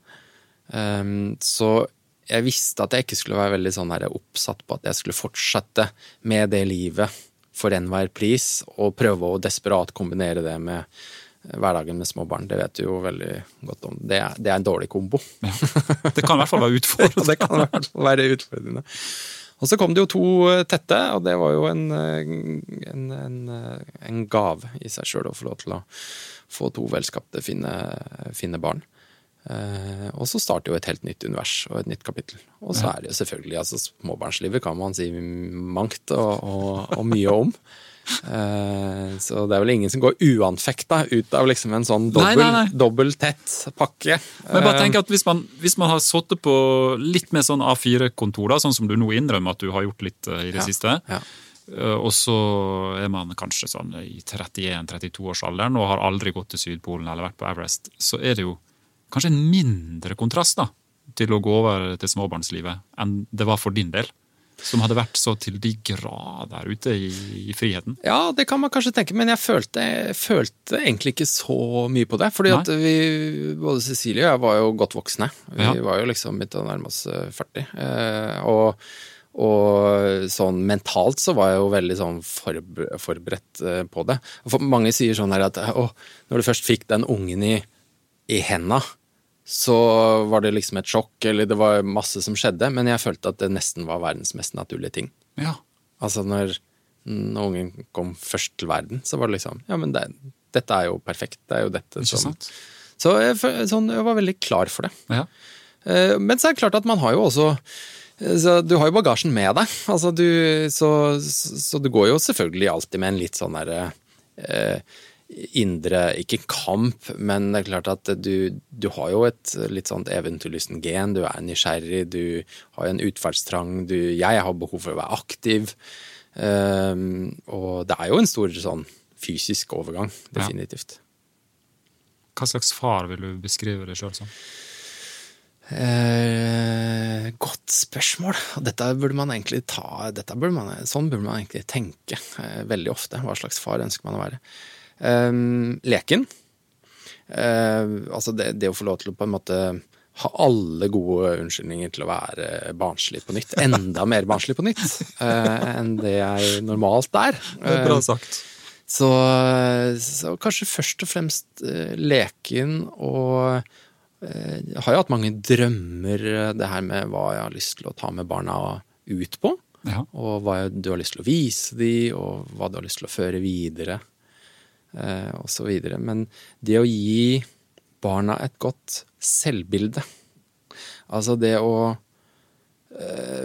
Um, så jeg visste at jeg ikke skulle være veldig sånn her oppsatt på at jeg skulle fortsette med det livet for enhver pris, og prøve å desperat kombinere det med hverdagen med små barn. Det vet du jo veldig godt om. Det er, det er en dårlig kombo. Ja. Det kan i hvert fall være utfordrende. [LAUGHS] det kan i hvert fall være utfordrende. Og så kom det jo to eh, tette, og det var jo en, eh, en, en, eh, en gave i seg sjøl å få lov til å få to velskapte, fine, fine barn. Eh, og så starter jo et helt nytt univers og et nytt kapittel. Og så er det jo selvfølgelig altså Småbarnslivet kan man si mangt og, og, og mye om. [LAUGHS] Eh, så det er vel ingen som går uanfekta ut av liksom en sånn dobbel, tett pakke. Men bare Eh, tenk at hvis man, hvis man har sittet på litt mer sånn A4-kontor, da, sånn som du nå innrømmer at du har gjort litt i det Ja, siste, ja. og så er man kanskje sånn i 31-32-årsalderen og har aldri gått til Sydpolen eller vært på Everest, så er det jo kanskje en mindre kontrast da, til å gå over til småbarnslivet enn det var for din del. Som hadde vært så til de grader ute i, i friheten. Ja, det kan man kanskje tenke, men jeg følte, jeg følte egentlig ikke så mye på det. Fordi Nei. at vi, både Cecilie og jeg var jo godt voksne. Vi Ja. var jo liksom midt og nærme oss eh, 40. Eh, og, og sånn mentalt så var jeg jo veldig sånn forbe- forberedt eh, på det. For mange sier sånn her at å, når du først fikk den ungen i, i henda, så var det liksom et sjokk, eller det var masse som skjedde, men jeg følte at det nesten var verdens mest naturlige ting. Ja. Altså når, når ungen kom først til verden, så var det liksom Ja, men det, dette er jo perfekt. Det er jo dette Ikke som sant? Så jeg, sånn, jeg var veldig klar for det. Ja. Eh, Men så er det klart at man har jo også Så du har jo bagasjen med deg. Altså du, så, så, du går jo selvfølgelig alltid med en litt sånn derre eh, indre Ikke kamp, men det er klart at du, du har jo et litt sånt eventyrlysten gen. Du er nysgjerrig, du har en utferdstrang. Du, jeg har behov for å være aktiv. Um, og det er jo en stor sånn fysisk overgang, definitivt. Ja. Hva slags far vil du beskrive deg sjøl som? Eh, godt spørsmål. Dette burde man egentlig ta burde man, Sånn burde man egentlig tenke eh, veldig ofte. Hva slags far ønsker man å være? Eh, leken. Eh, altså det, det, å få lov til å på en måte ha alle gode unnskyldninger til å være barnslig på nytt. Enda mer barnslig på nytt eh, enn det jeg normalt er. Det er bra sagt. Så, så, kanskje først og fremst uh, leken og uh, Jeg har jo hatt mange drømmer, det her med hva jeg har lyst til å ta med barna ut på. Ja. Og hva du har lyst til å vise dem, og hva du har lyst til å føre videre. Så videre. Men det å gi barna et godt selvbilde, altså det å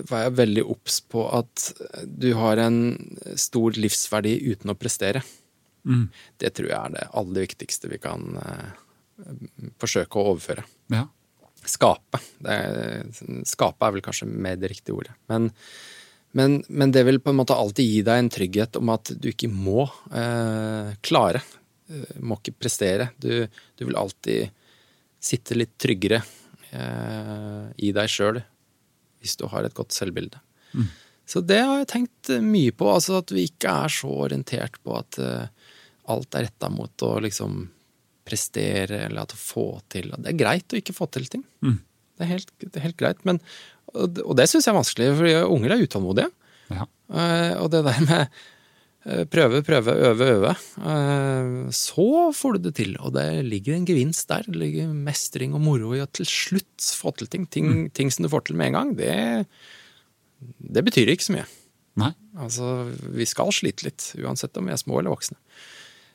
var jeg veldig obs på at du har en stor livsverdi uten å prestere. Mm. Det tror jeg er det aller viktigste vi kan uh, forsøke å overføre. Ja. Skape. Er, skape er vel kanskje mer det riktige ordet. Men, men, men, det vil på en måte alltid gi deg en trygghet om at du ikke må eh, klare. Uh, må ikke prestere. Du, du, vil alltid sitte litt tryggere i deg sjøl hvis du har et godt selvbilde. Mm. Så det har jeg tenkt mye på. altså At vi ikke er så orientert på at uh, alt er retta mot å liksom prestere eller at å få til. Det er greit å ikke få til ting. Mm. Det, er helt, det, er helt, greit. Men, og, det syns jeg er vanskelig, for unger er utålmodige. Ja. Uh, og det der med prøve, prøve, øve, øve. Så får du det til, og det ligger en gevinst der. Det ligger mestring og moro i å til slutt få til ting. Ting, mm. ting som du får til med en gang, det, det betyr ikke så mye. Nei. Altså, vi skal slite litt, uansett om vi er små eller voksne.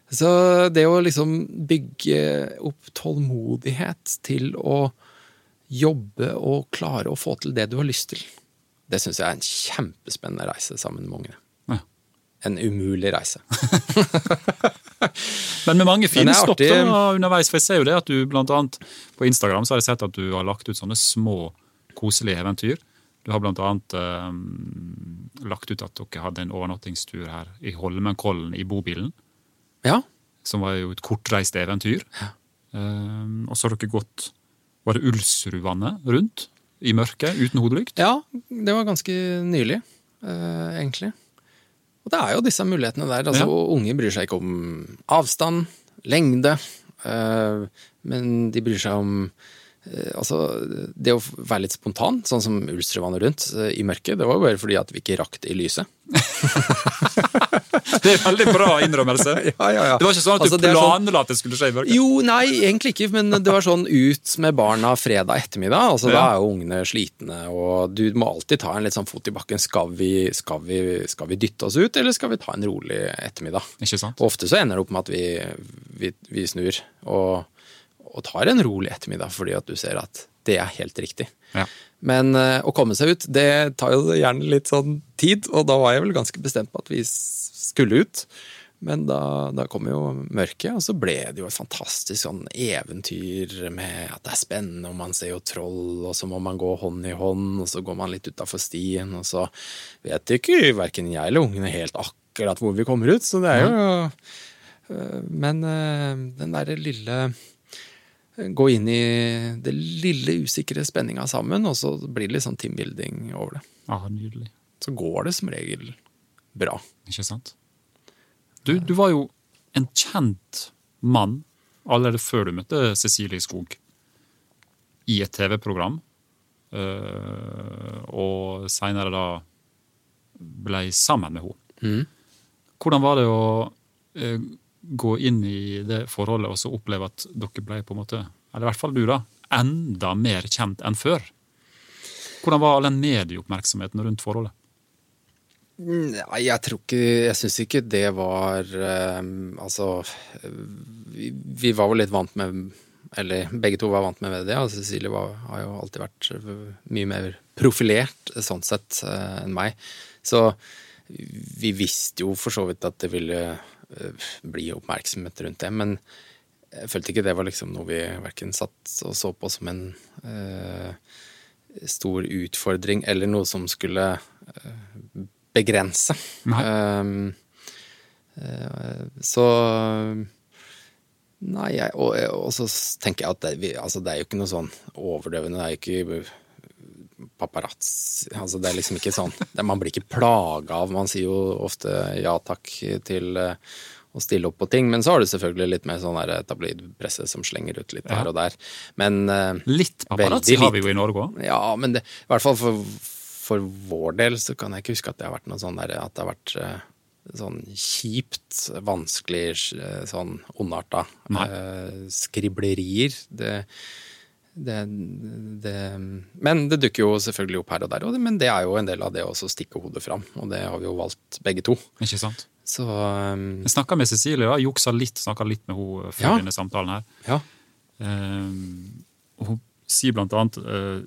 Så det å liksom bygge opp tålmodighet til å jobbe og klare å få til det du har lyst til, det syns jeg er en kjempespennende reise sammen med ungene en umulig reise. [LAUGHS] Men med mange fine stopp da, underveis, for jeg ser jo det at du blant annet på Instagram så har jeg sett at du har lagt ut sånne små, koselige eventyr. Du har blant annet um, lagt ut at dere hadde en overnattingstur her i Holmenkollen i bobilen. Ja. Som var jo et kortreist eventyr. Ja. Um, og så har dere gått Var det Ulsrudvannet rundt i mørket uten hodelykt? Ja, det var ganske nylig, uh, egentlig. Og det er jo disse mulighetene der. Altså, ja. Unge bryr seg ikke om avstand, lengde, øh, men de bryr seg om øh, Altså, det å være litt spontan, sånn som Ulstrøvannet rundt øh, i mørket, det var jo bare fordi at vi ikke rakk det i lyset. [LAUGHS] [LAUGHS] det er veldig bra innrømmelse. [LAUGHS] ja, ja, ja. Det var ikke sånn at altså, du sånn- at det skulle skje i mørket? Jo, nei, egentlig ikke, men det var sånn ut med barna fredag ettermiddag. Altså, Da er jo ungene slitne, og du må alltid ta en litt sånn fot i bakken. Skal vi, skal, vi, skal vi, dytte oss ut, eller skal vi ta en rolig ettermiddag? Ikke sant? Og ofte så ender det opp med at vi, vi, vi snur og, og, tar en rolig ettermiddag, fordi at du ser at det er helt riktig. Ja. Men uh, å komme seg ut, det tar jo gjerne litt sånn tid, og da var jeg vel ganske bestemt på at vi skulle ut. Men da, da kom jo mørket, og så ble det jo et fantastisk sånn eventyr med at det er spennende, og man ser jo troll, og så må man gå hånd i hånd, og så går man litt utafor stien, og så vet ikke verken jeg eller ungene helt akkurat hvor vi kommer ut, så det er jo uh, Men uh, den derre lille gå inn i det lille usikre spenninga sammen, og så blir det litt sånn teambuilding over det. Ja, nydelig. Så går det som regel bra. Ikke sant. Du, du var jo en kjent mann allerede før du møtte Cecilie Skog i et TV-program, eh, og seinere da ble sammen med henne. Mm. Hvordan var det å eh, gå inn i det forholdet og så oppleve at dere ble på en måte, eller i hvert fall du, da, enda mer kjent enn før? Hvordan var all den medieoppmerksomheten rundt forholdet? Nei, jeg tror ikke Jeg syns ikke det var um, Altså, vi, vi, var vel litt vant med Eller begge to var vant med det, og Cecilie var, har jo alltid vært mye mer profilert sånn sett eh, enn meg. Så vi visste jo for så vidt at det ville eh, bli oppmerksomhet rundt det, men jeg følte ikke det var liksom noe vi verken satt og så på som en eh, stor utfordring, eller noe som skulle eh, begrense. Um, uh, så Nei, jeg, og, og, så tenker jeg at det, altså, det, er jo ikke noe sånn overdøvende. Det er jo ikke paparazzi altså, Det er liksom ikke sånn det, Man blir ikke plaga av Man sier jo ofte ja takk til uh, å stille opp på ting. Men så har du selvfølgelig litt mer sånn tabloidpresse som slenger ut litt her og der. Men uh, Litt paparazzi har vi jo i Norge òg. Ja, men det, i hvert fall for, for, vår del så kan jeg ikke huske at det har vært noe sånn der, at det har vært uh, sånn kjipt, vanskelig, uh, sånn ondarta skriblerier. Det det, det, men det dukker jo selvfølgelig opp her og der, og men det er jo en del av det å stikke hodet fram. Og det har vi jo valgt begge to. Ikke sant? Så, um, jeg snakka med Cecilie, da, juksa litt, snakka litt med henne før ja. denne samtalen her. Ja. Um, hun sier blant annet uh,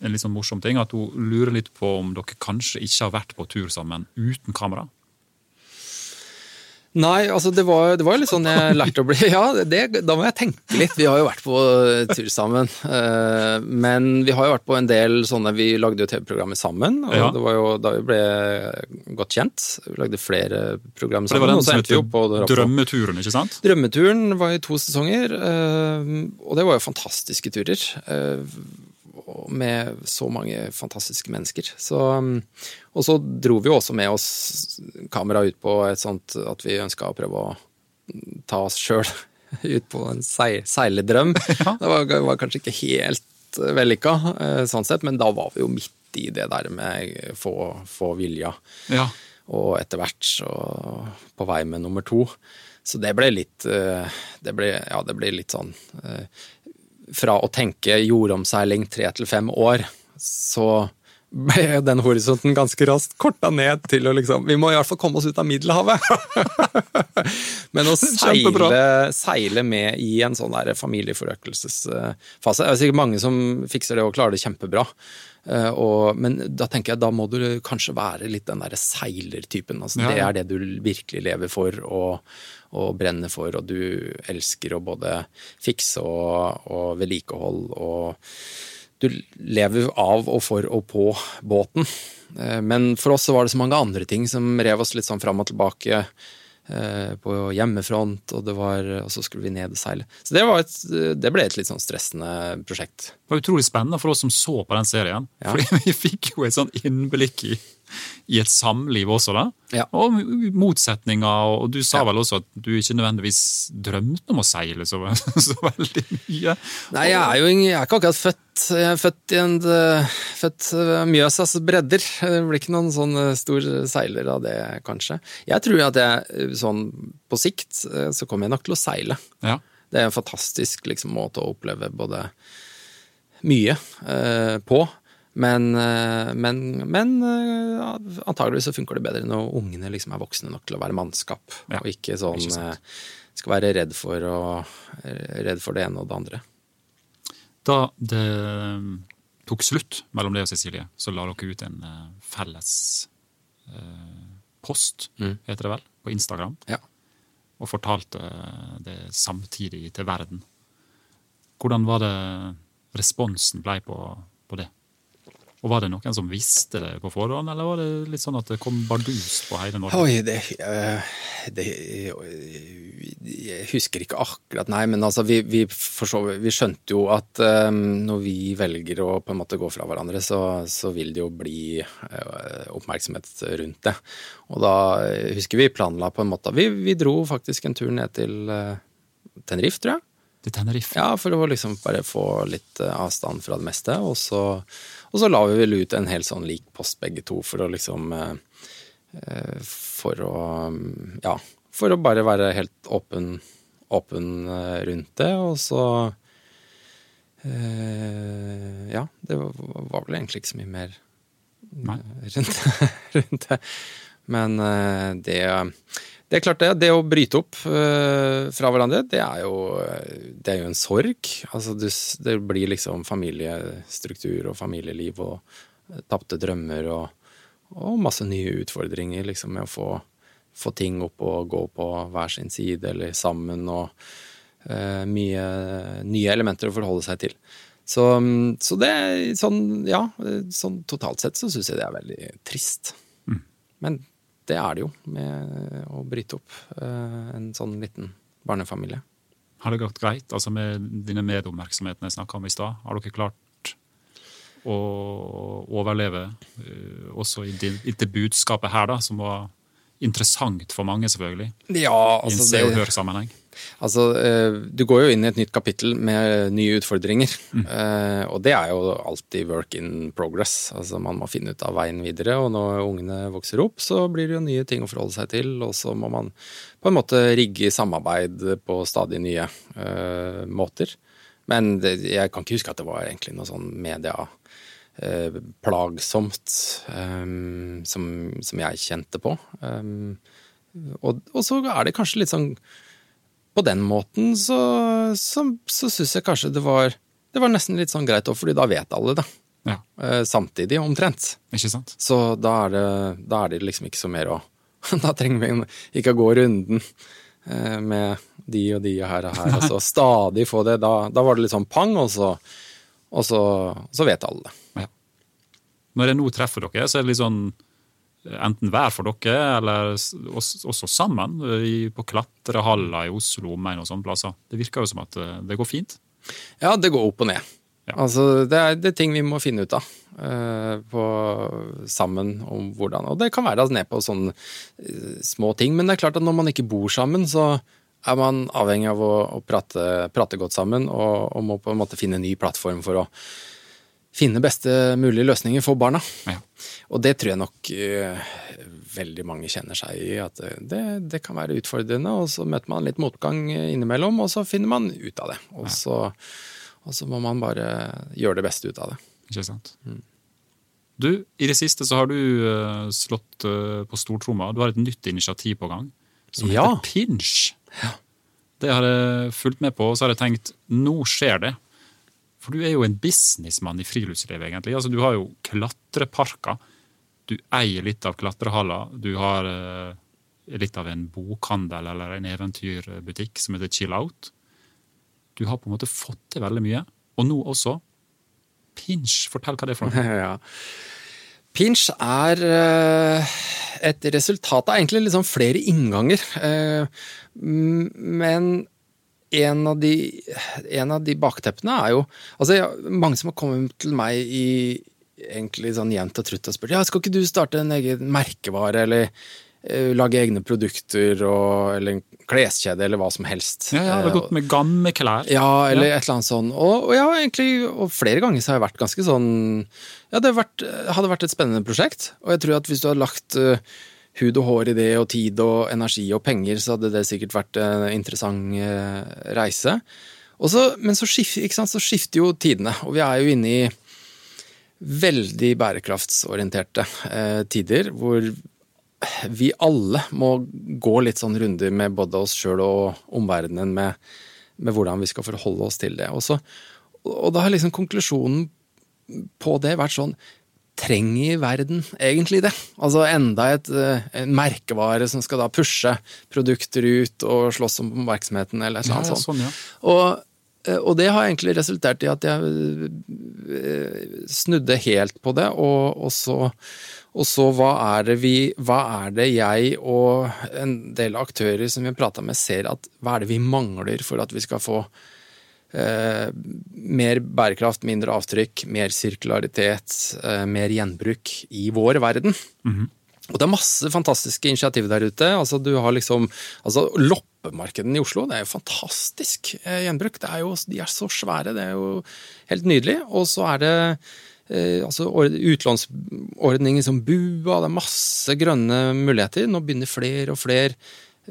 en litt sånn morsom ting, at hun lurer litt på om dere kanskje ikke har vært på tur sammen uten kamera. Nei, altså det var, det var litt sånn jeg lærte å bli [LAUGHS] Ja, det, da må jeg tenke litt. Vi har jo vært på tur sammen. Uh, men vi har jo vært på en del sånne Vi lagde jo TV-programmer sammen. Og ja. det var jo da vi ble godt kjent. Vi lagde flere program sammen. Det var den som het Drømmeturen, ikke sant? Drømmeturen var i to sesonger. Uh, og det var jo fantastiske turer. Med så mange fantastiske mennesker. Så, um, og så dro vi jo også med oss kamera ut på et sånt at vi ønska å prøve å ta oss sjøl [LAUGHS] ut på en seiledrøm. [LAUGHS] Ja. Det var, var, kanskje ikke helt vellykka, eh, sånn sett, men da var vi jo midt i det der med få, få vilja. Ja. Og etter hvert så på vei med nummer to. Så det ble litt eh, det ble, Ja, det ble litt sånn eh, fra å tenke jordomseiling tre til fem år, så ble den horisonten ganske raskt korta ned til å liksom Vi må i hvert fall komme oss ut av Middelhavet! [LAUGHS] Men å seile, seile, med i en sånn der familieforøkelsesfase Det er sikkert mange som fikser det og klarer det kjempebra. Eh, og, men da tenker jeg da må du kanskje være litt den derre seilertypen. Altså, ja. Det er det du virkelig lever for og, og, brenner for, og du elsker å både fikse og, og vedlikehold og Du lever av og for og på båten. Eh, men for oss så var det så mange andre ting som rev oss litt sånn fram og tilbake. Eh, på hjemmefront, og, var, og, så skulle vi ned og seile. Så det, et, det, ble et litt sånn stressende prosjekt. Det var utrolig spennende for oss som så på den serien. Ja. Fordi [LAUGHS] vi fikk jo et sånn innblikk i, i et samliv også, da. Ja. Og motsetninger. Og du sa ja. vel også at du ikke nødvendigvis drømte om å seile så, [LAUGHS] så veldig mye. Nei, jeg er jo jeg er ikke akkurat født jeg er født i en født Mjøsas bredder. Det blir ikke noen sånn eh, stor seiler av det, kanskje. Jeg tror at jeg eh, sånn på sikt eh, så kommer jeg nok til å seile. Ja. Det er en fantastisk liksom, måte å oppleve både mye eh, på. Men, men, men antageligvis så funker det bedre når ungene liksom er voksne nok til å være mannskap, ja, og ikke sånn ikke skal være redd for, å, redd for det ene og det andre. Da det tok slutt mellom deg og Cecilie, så la dere ut en felles post, mm. heter det vel, på Instagram. Ja. Og fortalte det samtidig til verden. Hvordan var det responsen ble på, på det? Og Var det noen som visste det på forhånd, eller var det litt sånn at det kom bardust på hele Norge? Oi, det, uh, det Jeg husker ikke akkurat, nei, men altså, vi, vi, så, vi skjønte jo at um, når vi velger å på en måte gå fra hverandre, så, så vil det jo bli uh, oppmerksomhet rundt det. Og da husker vi planla på en måte Vi, vi dro faktisk en tur ned til Tenerife, tror jeg. Til Tenerife? Ja, for å liksom bare få litt avstand fra det meste. Og så og så la vi vel ut en helt sånn lik post begge to for å liksom eh, eh, For å Ja, for å bare være helt åpen, åpen eh, rundt det, og så Ja, det var vel egentlig ikke så mye mer rundt, [LAUGHS] rundt det. Men det, det er klart det. Det å bryte opp eh, fra hverandre, det er jo, det er jo en sorg. Altså det, det blir liksom familiestruktur og familieliv og tapte drømmer og, og, masse nye utfordringer liksom med å få, få ting opp og gå på hver sin side eller sammen og uh, mye nye elementer å forholde seg til. Så, så det sånn, ja, sånn totalt sett så syns jeg det er veldig trist. Mm. Men det er det jo, med å bryte opp uh, en sånn liten barnefamilie. Har det gått greit altså med dine medoppmerksomhetene jeg snakka om i stad? Har dere klart å overleve uh, også i, det, budskapet her, da, som var interessant for mange, selvfølgelig? Ja, altså I en se- og hør-sammenheng? Altså, eh, du går jo inn i et nytt kapittel med nye utfordringer. Mm. Og det er jo alltid work in progress. Altså, man må finne ut av veien videre. Og når ungene vokser opp, så blir det jo nye ting å forholde seg til. Og så må man på en måte rigge samarbeid på stadig nye uh, måter. Men det, jeg kan ikke huske at det var egentlig noe sånn media uh, plagsomt um, som, som, jeg kjente på. Um, og, og så er det kanskje litt sånn på den måten så, så, så syns jeg kanskje det var det var nesten litt sånn greit òg, fordi da vet alle det. Ja. Eh, samtidig, omtrent. Ikke sant? Så da er, det, da er det liksom ikke så mer å [LAUGHS] Da trenger vi ikke å gå runden eh, med de og de og her og her. Altså stadig få det. Da, da, var det litt sånn pang, og så, og så, så vet alle det. Ja. Når jeg nå treffer dere, så er det litt sånn enten hver for dere, eller også sammen på klatrehaller i Oslo omegn og sånne plasser. Det virker jo som at eh, det går fint? Ja, det går opp og ned. Ja. Altså, det er, det er, ting vi må finne ut av uh, på, sammen om hvordan Og det kan være ned på sånne uh, små ting, men det er klart at når man ikke bor sammen, så er man avhengig av å, å prate, prate, godt sammen og, og, må på en måte finne en ny plattform for å finne beste mulige løsninger for barna. Ja. Og det tror jeg nok uh, veldig mange kjenner seg i, at det, det, kan være utfordrende. Og så møter man litt motgang innimellom, og så finner man ut av det. Og så, og så må man bare gjøre det beste ut av det. Ikke sant. Mm. Du, i det siste så har du uh, slått uh, på stortromma. Du har et nytt initiativ på gang som ja. heter Pinch. Ja. Det har jeg fulgt med på, og så har jeg tenkt nå skjer det. For du er jo en businessmann i friluftslivet, egentlig. Altså, du har jo klatreparker. Du eier litt av klatrehaller. Du har eh, litt av en bokhandel eller en eventyrbutikk som heter Chill Out. Du har på en måte fått til veldig mye. Og nå også Pinch. Fortell hva det er for noe. [LAUGHS] ja. Pinch er uh, et resultat av egentlig liksom flere innganger. Uh, men en av, de, en av de bakteppene er jo Altså, mange som har kommet til meg i egentlig sånn jevnt og trutt og spurt ja, skal ikke du starte en egen merkevare, eller uh, lage egne produkter, og, eller en kleskjede, eller hva som helst. Ja, det har gått med gamle klær. Ja, eller ja. et eller annet sånn. Og, og, ja, egentlig, og flere ganger så har jeg vært ganske sånn Ja, det vært, hadde vært et spennende prosjekt, og jeg tror at hvis du hadde lagt uh, hud og hår i det, og tid og energi og penger, så hadde det sikkert vært en interessant eh, reise. Så, men så, skift, så, skifter jo tidene, og vi er jo inne i veldig bærekraftsorienterte eh, tider, hvor vi alle må gå litt sånn runder med både oss sjøl og omverdenen med, med, hvordan vi skal forholde oss til det. Og, så, og da har liksom konklusjonen på det vært sånn trenger verden egentlig det? Altså enda et, eh, en merkevare som skal da pushe produkter ut og slåss om oppmerksomheten, eller noe sånt. ja. Sånn, ja. og, eh, og, det har egentlig resultert i at jeg eh, snudde helt på det, og, og, så, og så hva er det vi Hva er det jeg og en del aktører som vi har prata med, ser at hva er det vi mangler for at vi skal få Eh, mer bærekraft, mindre avtrykk, mer sirkularitet, eh, mer gjenbruk i vår verden. Mm -hmm. Og det er masse fantastiske initiativ der ute. Altså, du har liksom altså, Loppemarkedene i Oslo, det er jo fantastisk eh, gjenbruk. Det er jo, de er så svære, det er jo helt nydelig. Og så er det eh, altså, utlånsordninger som BUA, det er masse grønne muligheter. Nå begynner flere og flere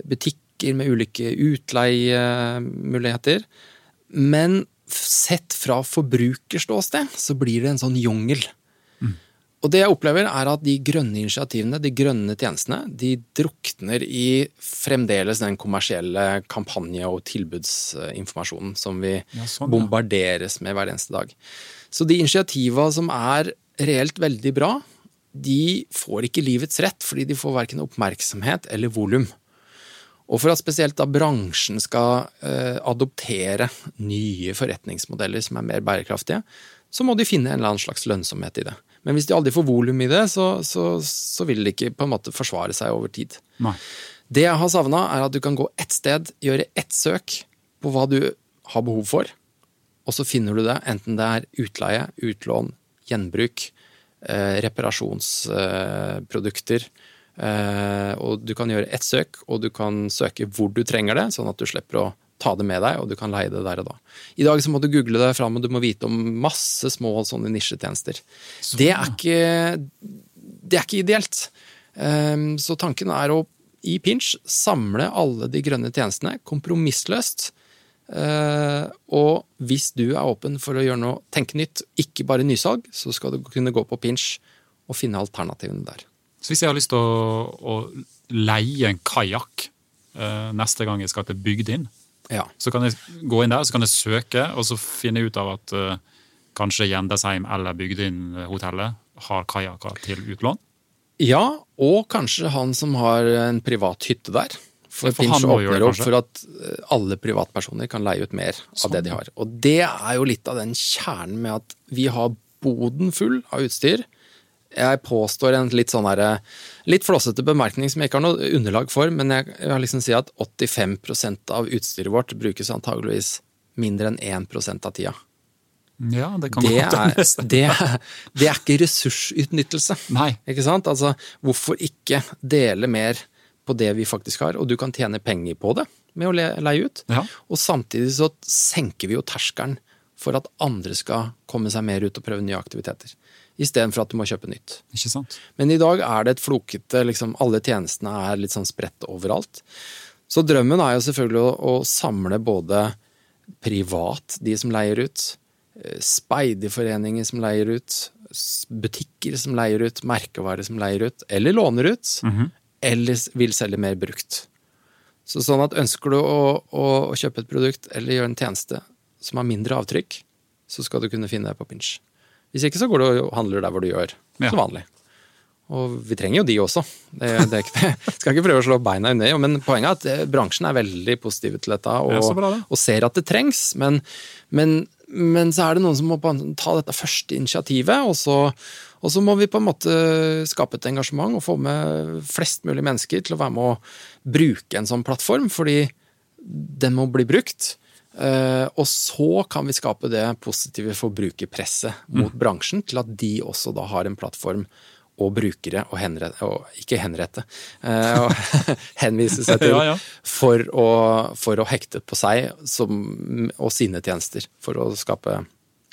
butikker med ulike utleiemuligheter. Men sett fra forbrukerståsted så blir det en sånn jungel. Mm. Og det jeg opplever, er at de grønne initiativene, de grønne tjenestene, de drukner i fremdeles den kommersielle kampanje- og tilbudsinformasjonen som vi Ja, sånn, bombarderes med hver eneste dag. Så de initiativa som er reelt veldig bra, de får ikke livets rett, fordi de får verken oppmerksomhet eller volum. Og for at spesielt da bransjen skal eh, adoptere nye forretningsmodeller som er mer bærekraftige, så må de finne en eller annen slags lønnsomhet i det. Men hvis de aldri får volum i det, så, så, så vil det ikke på en måte forsvare seg over tid. Nei. Det jeg har savna, er at du kan gå ett sted, gjøre ett søk på hva du har behov for, og så finner du det, enten det er utleie, utlån, gjenbruk, eh, reparasjonsprodukter. Eh, og du kan gjøre ett søk, og du kan søke hvor du trenger det, sånn at du slipper å ta det med deg, og du kan leie det der og da. I dag så må du google det fram, og du må vite om masse små sånne nisjetjenester. Det er ikke det er ikke ideelt. Ehm, Så tanken er å i Pinch samle alle de grønne tjenestene kompromissløst. Eh, Og hvis du er åpen for å gjøre noe, tenke nytt, ikke bare nysalg, så skal du kunne gå på Pinch og finne alternativene der. Så hvis jeg har lyst til å, å leie en kajakk eh, neste gang jeg skal til Bygdin, Ja. så kan jeg gå inn der så kan jeg søke, og så finne ut av at eh, kanskje Gjendesheim eller Bygdin-hotellet har kajakker til utlån. Ja, og kanskje han som har en privat hytte der. For, for gjøre åpner opp for at eh, alle privatpersoner kan leie ut mer av Sånn, det de har. Og det er jo litt av den kjernen med at vi har boden full av utstyr. Jeg påstår en litt sånn herre litt flåsete bemerkning som jeg ikke har noe underlag for, men jeg, vil liksom si at 85 av utstyret vårt brukes antageligvis mindre enn 1% av tida. Ja, det kan Det godt er, det, det er ikke ressursutnyttelse. Nei. Ikke sant? Altså, hvorfor ikke dele mer på det vi faktisk har, og du kan tjene penger på det med å leie ut. Ja. Og samtidig så senker vi jo terskelen for at andre skal komme seg mer ut og prøve nye aktiviteter. Istedenfor at du må kjøpe nytt. Ikke sant? Men i dag er det et flokete liksom, Alle tjenestene er litt sånn spredt overalt. Så drømmen er jo selvfølgelig å, å samle både privat, de som leier ut, eh, speiderforeninger som leier ut, butikker som leier ut, merkevarer som leier ut, eller låner ut, eller vil selge mer brukt. Så sånn at ønsker du å, å, å kjøpe et produkt eller gjøre en tjeneste som har mindre avtrykk, så skal du kunne finne det på Pinch. Hvis ikke så går du og handler der hvor du gjør, Ja. som vanlig. Og vi trenger jo de også. Det, det ikke. [LAUGHS] Skal ikke prøve å slå beina under, men poenget er at eh, bransjen er veldig positiv til dette og, det bra det. og ser at det trengs. Men, men, men så er det noen som må ta dette første initiativet, og så, og så må vi på en måte skape et engasjement og få med flest mulig mennesker til å være med å bruke en sånn plattform, fordi den må bli brukt. Eh, og så kan vi skape det positive forbrukerpresset mot bransjen til at de også da har en plattform og brukere og, henrette, og ikke henrette, eh, og [LAUGHS] henvise seg til Ja, ja. For, å, for å hekte på seg som, og sine tjenester, for å skape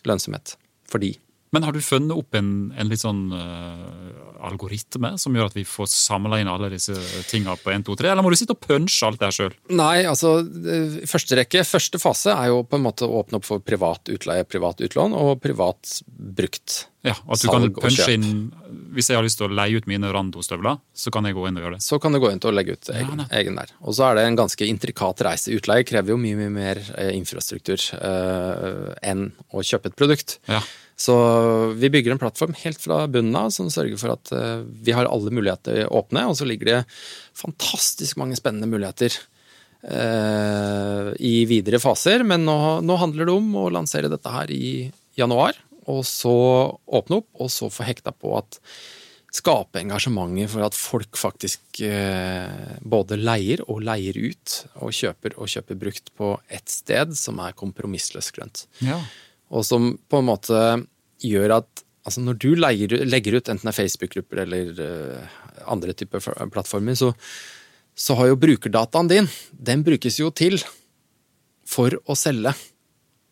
lønnsomhet for de. Men har du funnet opp en, en litt sånn uh, algoritme som gjør at vi får samla inn alle disse tinga på 1, 2, 3, eller må du sitte og punche alt det her sjøl? Nei, altså eh, første rekke, første fase er jo på en måte å åpne opp for privat utleie, privat utlån og privat brukt. Ja, at du kan punche inn Hvis jeg har lyst til å leie ut mine Rando-støvler, så kan jeg gå inn og gjøre det. Så kan du gå inn å legge ut egen, ja, egen der. Og så er det en ganske intrikat reise. Utleie krever jo mye, mye mer eh, infrastruktur uh, enn å kjøpe et produkt. Ja. Så vi bygger en plattform helt fra bunnen av som sørger for at eh, vi har alle muligheter åpne, og så ligger det fantastisk mange spennende muligheter eh, i videre faser. Men nå, nå handler det om å lansere dette her i januar, og så åpne opp, og så få hekta på at skape engasjementet for at folk faktisk eh, både leier og leier ut, og kjøper og kjøper brukt på ett sted som er kompromissløst grønt ja. Og som på en måte gjør at altså når du leier, legger ut enten det er Facebook-grupper eller uh, andre typer plattformer, så, så har jo brukerdataen din, den brukes jo til for å selge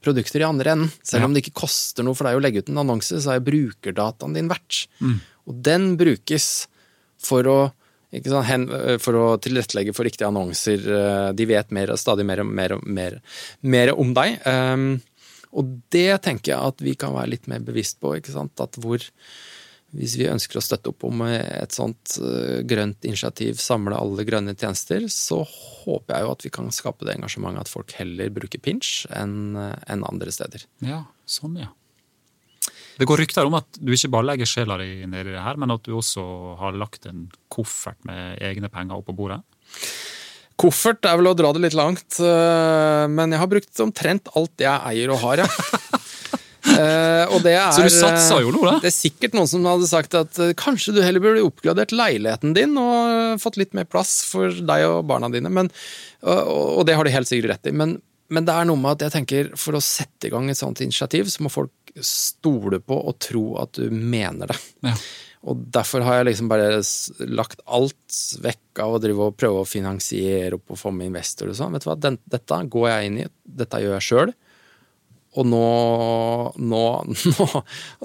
produkter i andre enden. Selv Ja. om det ikke koster noe for deg å legge ut en annonse, så er brukerdataen din verdt. Og den brukes for å hen, for å tilrettelegge for riktige annonser. eh, De vet mer, stadig mer mer, mer, mer om deg. Um, og det tenker jeg at vi kan være litt mer bevisst på. ikke sant? At hvor hvis vi ønsker å støtte opp om et sånt eh, grønt initiativ, samle alle grønne tjenester, så håper jeg jo at vi kan skape det engasjementet at folk heller bruker Pinch enn eh, andre steder. Ja, sånn, ja. Det går rykter om at du ikke bare legger sjela di ned i det her, men at du også har lagt en koffert med egne penger opp på bordet? Koffert er vel å dra det litt langt, eh, men jeg har brukt omtrent alt jeg eier og har, ja. Uh, [LAUGHS] og det er, Så du satsa jo noe, da? Det er sikkert noen som hadde sagt at kanskje du heller burde oppgradert leiligheten din og fått litt mer plass for deg og barna dine, men, og det har de helt sikkert rett i. Men, men, det er noe med at jeg tenker for å sette i gang et sånt initiativ, så må folk stole på og tro at du mener det. Ja. Og derfor har jeg liksom bare lagt alt vekk av å drive og prøve å finansiere opp og få med investorer og sånn. Vet du hva, Den, dette går jeg inn i, dette gjør jeg sjøl. Og nå, nå, [LAUGHS] nå,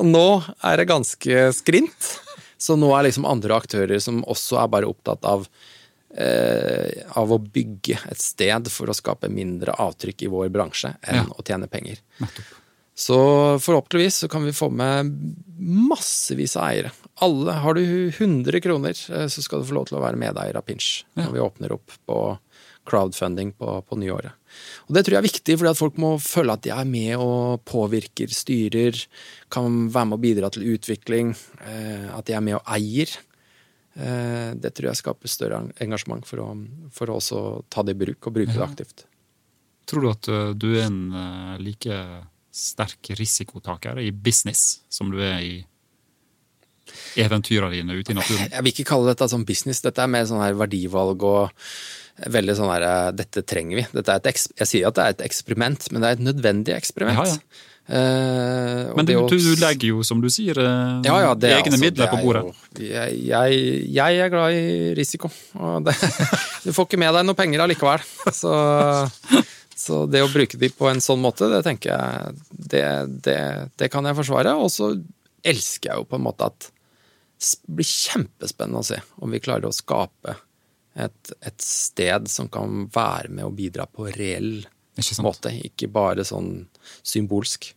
nå er det ganske skrint. Så nå er liksom andre aktører som også er bare opptatt av, eh, av å bygge et sted for å skape mindre avtrykk i vår bransje enn ja. å tjene penger. Nettopp. Så forhåpentligvis så kan vi få med massevis av eiere. Alle, Har du 100 kroner, eh, så skal du få lov til å være medeier av Pinch når vi åpner opp på crowdfunding på, på nyåret. Og Det tror jeg er viktig, fordi at folk må føle at de er med og påvirker, styrer, kan være med å bidra til utvikling, eh, at de er med og eier. Eh, det tror jeg skaper større engasjement for å, for å også ta det i bruk, og bruke ja. det aktivt. Tror du at du er en like sterk risikotaker i business som du er i eventyrene dine ute i naturen? Jeg vil ikke kalle dette sånn business. Dette er mer sånn her verdivalg og veldig sånn her eh, Dette trenger vi. Dette er et, jeg sier at det er et eksperiment, men det er et nødvendig eksperiment. Ja, ja. Uh, men du, du, legger jo, som du sier, ja, ja, det, egne altså, midler på bordet. Jo, jeg, jeg, jeg, er glad i risiko. Det, [LAUGHS] du får ikke med deg noe penger allikevel. Så, så, det å bruke de på en sånn måte, det tenker jeg Det, det, det kan jeg forsvare. Og så elsker jeg jo på en måte at det blir kjempespennende å se om vi klarer å skape et, et, sted som kan være med og bidra på reell ikke måte, ikke bare sånn symbolsk.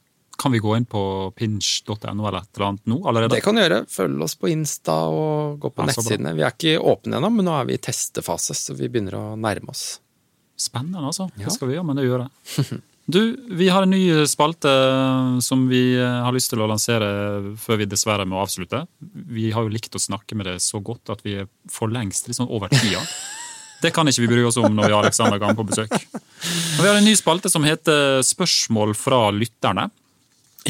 Kan vi gå inn på pinch.no eller et eller annet nå allerede? Det kan du gjøre. Følg oss på Insta og gå på ja, nettsidene. Vi er ikke åpne ennå, men nå er vi i testefase, så vi begynner å nærme oss. Spennende, altså. Hva skal vi gjøre, med det gjør det. [LAUGHS] Du, vi har en ny spalte som vi har lyst til å lansere før vi dessverre må avslutte. Vi har jo likt å snakke med det så godt at vi er for lengst liksom over tida. Det kan ikke vi bry oss om når vi har Alexander gang på besøk. Og vi har en ny spalte som heter Spørsmål fra lytterne.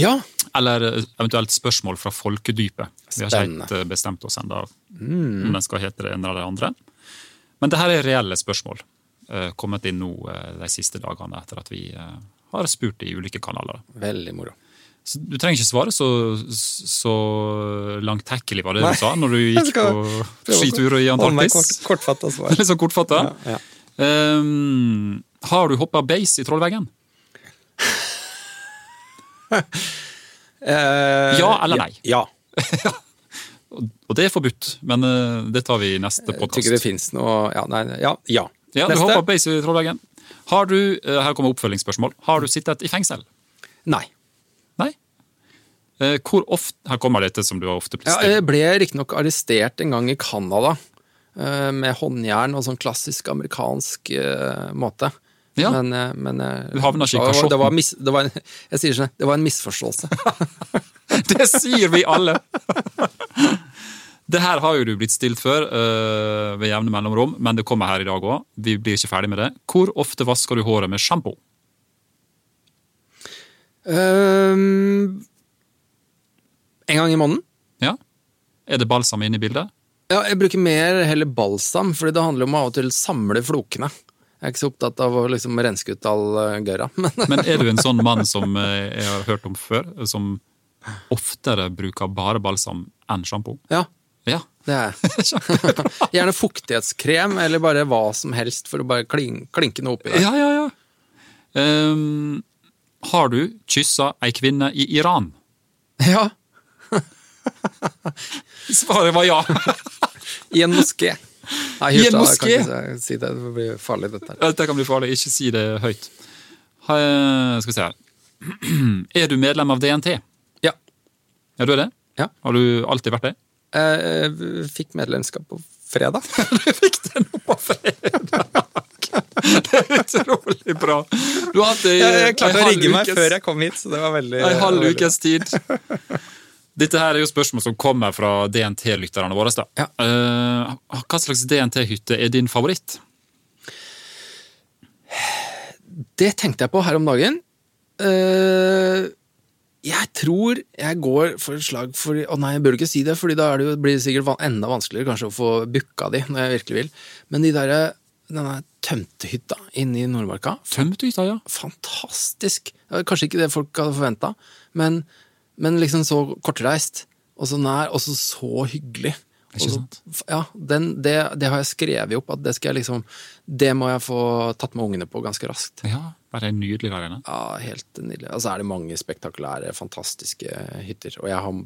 Ja. Eller eventuelt Spørsmål fra folkedypet. Vi har ikke helt eh, bestemt oss ennå mm. om den skal hete det ene eller det andre. Men dette er reelle spørsmål. Eh, kommet inn nå eh, de siste dagene etter at vi eh, har spurt i ulike kanaler. Veldig moro. Så du trenger ikke svare så, så langtekkelig, var det Nei. du sa, når du [LAUGHS] gikk på skitur i Antarktis? Kort, kortfatta svar. [LAUGHS] Litt sånn kortfatta? Ja, ja. um, har du hoppa beis i Trollveggen? uh, [LAUGHS] ja eller nei? Ja. Og det er forbudt, men det tar vi i neste podkast. Tykker det fins noe Ja, nei, ja. ja. Ja, du hoppa beis i Trollveggen. Har du, eh, her kommer oppfølgingsspørsmål. Har du sittet i fengsel? Nei. Nei? Eh, hvor ofte Her kommer dette som du har ofte ja, Jeg ble riktignok arrestert en gang i Canada. Eh, med håndjern og sånn klassisk amerikansk måte. Ja. Men, men du havna ikke i kasjotten? Det var, mis, det var [LAUGHS] jeg sier sånn, det var en misforståelse. [LAUGHS] det sier vi alle! [LAUGHS] Det her har jo du blitt stilt før uh, ved jevne mellomrom, men det kommer her i dag òg. Vi blir ikke ferdig med det. Hvor ofte vasker du håret med sjampo? Um, en gang i måneden. Ja. Er det balsam inne i bildet? Ja, jeg bruker mer heller balsam, fordi det handler om å av og til samle flokene. Jeg er ikke så opptatt av å liksom renske ut all uh, gørra. [LAUGHS] Men. men er du en sånn mann som uh, jeg har hørt om før, som oftere bruker bare balsam enn sjampo? Ja, ja. Det er [LAUGHS] Gjerne fuktighetskrem, eller bare hva som helst for å bare klin, klinke noe oppi der. Ja, ja, ja. Um, har du kyssa ei kvinne i Iran? Ja. [LAUGHS] Svaret var ja. [LAUGHS] I en moské. Nei, I en moské? Kan si det, det blir farlig, dette. Dette kan bli farlig. Ikke si det høyt. Skal vi se her. [CLEARS THROAT] Er du medlem av DNT? Ja. Ja, du det? Ja. Har du alltid vært det? Jeg fikk medlemskap på fredag. [LAUGHS] Du fikk det nå på fredag! Det er utrolig bra. Du har hatt det i Jeg klarte å rigge meg ukes- før jeg kom hit, så det var veldig En halv ukes tid. Dette her er jo spørsmål som kommer fra DNT-lytterne våre. Da. Ja. Eh, hva slags DNT-hytte er din favoritt? Det tenkte jeg på her om dagen. Eh, jeg tror jeg går for et slag for Å nei, jeg bør ikke si det, for da det jo, blir det sikkert enda vanskeligere kanskje å få booka de når jeg virkelig vil. Men de der, denne tømtehytta inne i Nordmarka Tømtehytta, ja. Fantastisk! Kanskje ikke det folk hadde forventa, men, men liksom så kortreist. Og så nær, og så så hyggelig. Ikke sant? så-? Ja, den, det, det har jeg skrevet opp, at det skal jeg liksom Det må jeg få tatt med ungene på ganske raskt. Ja, Bare en nydelig der inne. Ja, helt nydelig. Og så er det mange spektakulære, fantastiske hytter. Og jeg har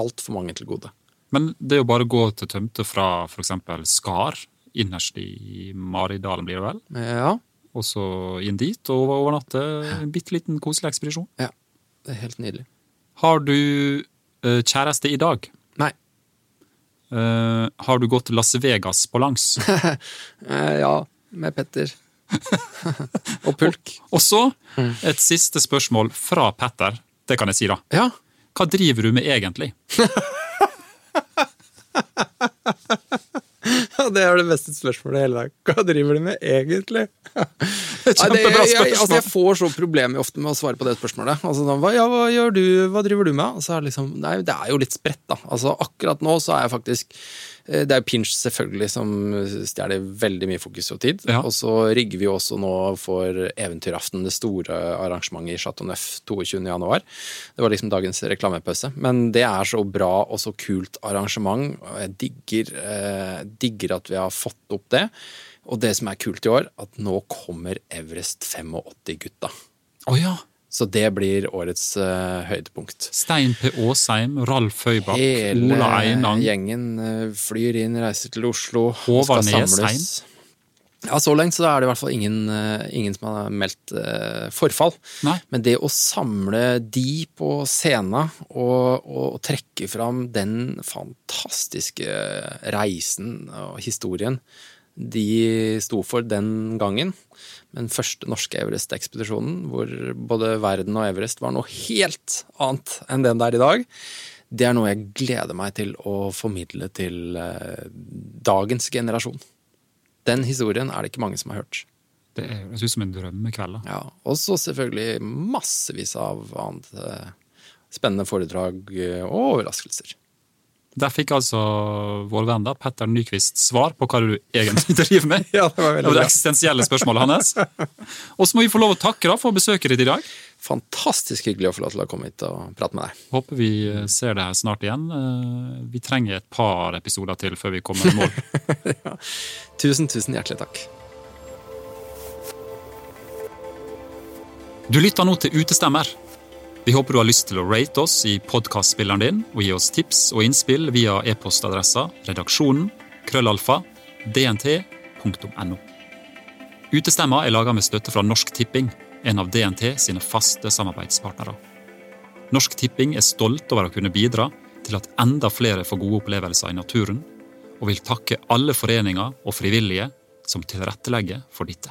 altfor mange til gode. Men det jo bare å gå til Tømte fra f.eks. Skar, innerst i Maridalen, blir det vel? Ja, Og så inn dit og overnatte. En bitte liten koselig ekspedisjon. ja. Det er helt nydelig. Har du eh, kjæreste i dag? Nei. Eh, har du gått Las Vegas på langs? [LAUGHS] Eh, ja, med Petter. [LAUGHS] og pulk. Og så et siste spørsmål fra Petter. Det kan jeg si, da. Ja. Hva driver du med egentlig? [LAUGHS] Ja, Det er det beste spørsmålet i hele dag. Hva driver du med egentlig? [LAUGHS] Kjempebra jeg, jeg, altså jeg får så problemer ofte med å svare på det spørsmålet. Altså, da, hva, ja, hva gjør du, hva driver du med? Altså, liksom, nei, det er jo litt spredt, da. Altså, akkurat nå så er jeg faktisk Det er Pinch selvfølgelig som stjeler veldig mye fokus og tid. Ja. Og så rigger vi også nå for Eventyraften, det store arrangementet i Chateau Neuf 22. januar. Det var liksom dagens reklamepause. Men det er så bra og så kult arrangement. og Jeg digger, eh, digger at vi har fått opp det. Og det som er kult i år, at nå kommer Everest 85-gutta. Å ja! Så det blir årets uh, høydepunkt. Stein P. Aasheim, Ralf Høybakk, Hele Ola Einang. Hele gjengen uh, flyr inn, reiser til Oslo. Håvard Nesheim. Ja, Så langt så er det i hvert fall ingen, eh, ingen som har meldt eh, forfall. Nei. Men det å samle de på scenen og, og trekke fram den fantastiske reisen og historien de sto for den gangen, den første norske Everest-ekspedisjonen, hvor både verden og Everest var noe helt annet enn den der i dag, det er noe jeg gleder meg til å formidle til eh, dagens generasjon. Den historien er det ikke mange som har hørt. Det er- ut som en drømmekveld. Ja, Og så selvfølgelig massevis av annet eh, spennende foredrag eh, og overraskelser. Der fikk altså vår venn da, Petter Nyquist svar på hva du egentlig [LAUGHS] driver med. [LAUGHS] Ja, det var veldig var det eksistensielle spørsmålet hans. Og så må vi få lov å takke da for besøket ditt i dag. Fantastisk hyggelig å få lov til å komme hit og prate med deg. Håper vi eh, ser det her snart igjen. Eh, Vi trenger et par episoder til før vi kommer i mål. [LAUGHS] Tusen, tusen hjertelig takk. Du lytter nå til Utestemmer. Vi håper du har lyst til å rate oss i podkastspilleren din og gi oss tips og innspill via e-postadressa redaksjonen krøllalfa dnt.no. Utestemma er laga med støtte fra Norsk Tipping, en av DNT sine faste samarbeidspartnere. Norsk Tipping er stolt over å kunne bidra til at enda flere får gode opplevelser i naturen, og vil takke alle foreninger og frivillige som tilrettelegger for dette.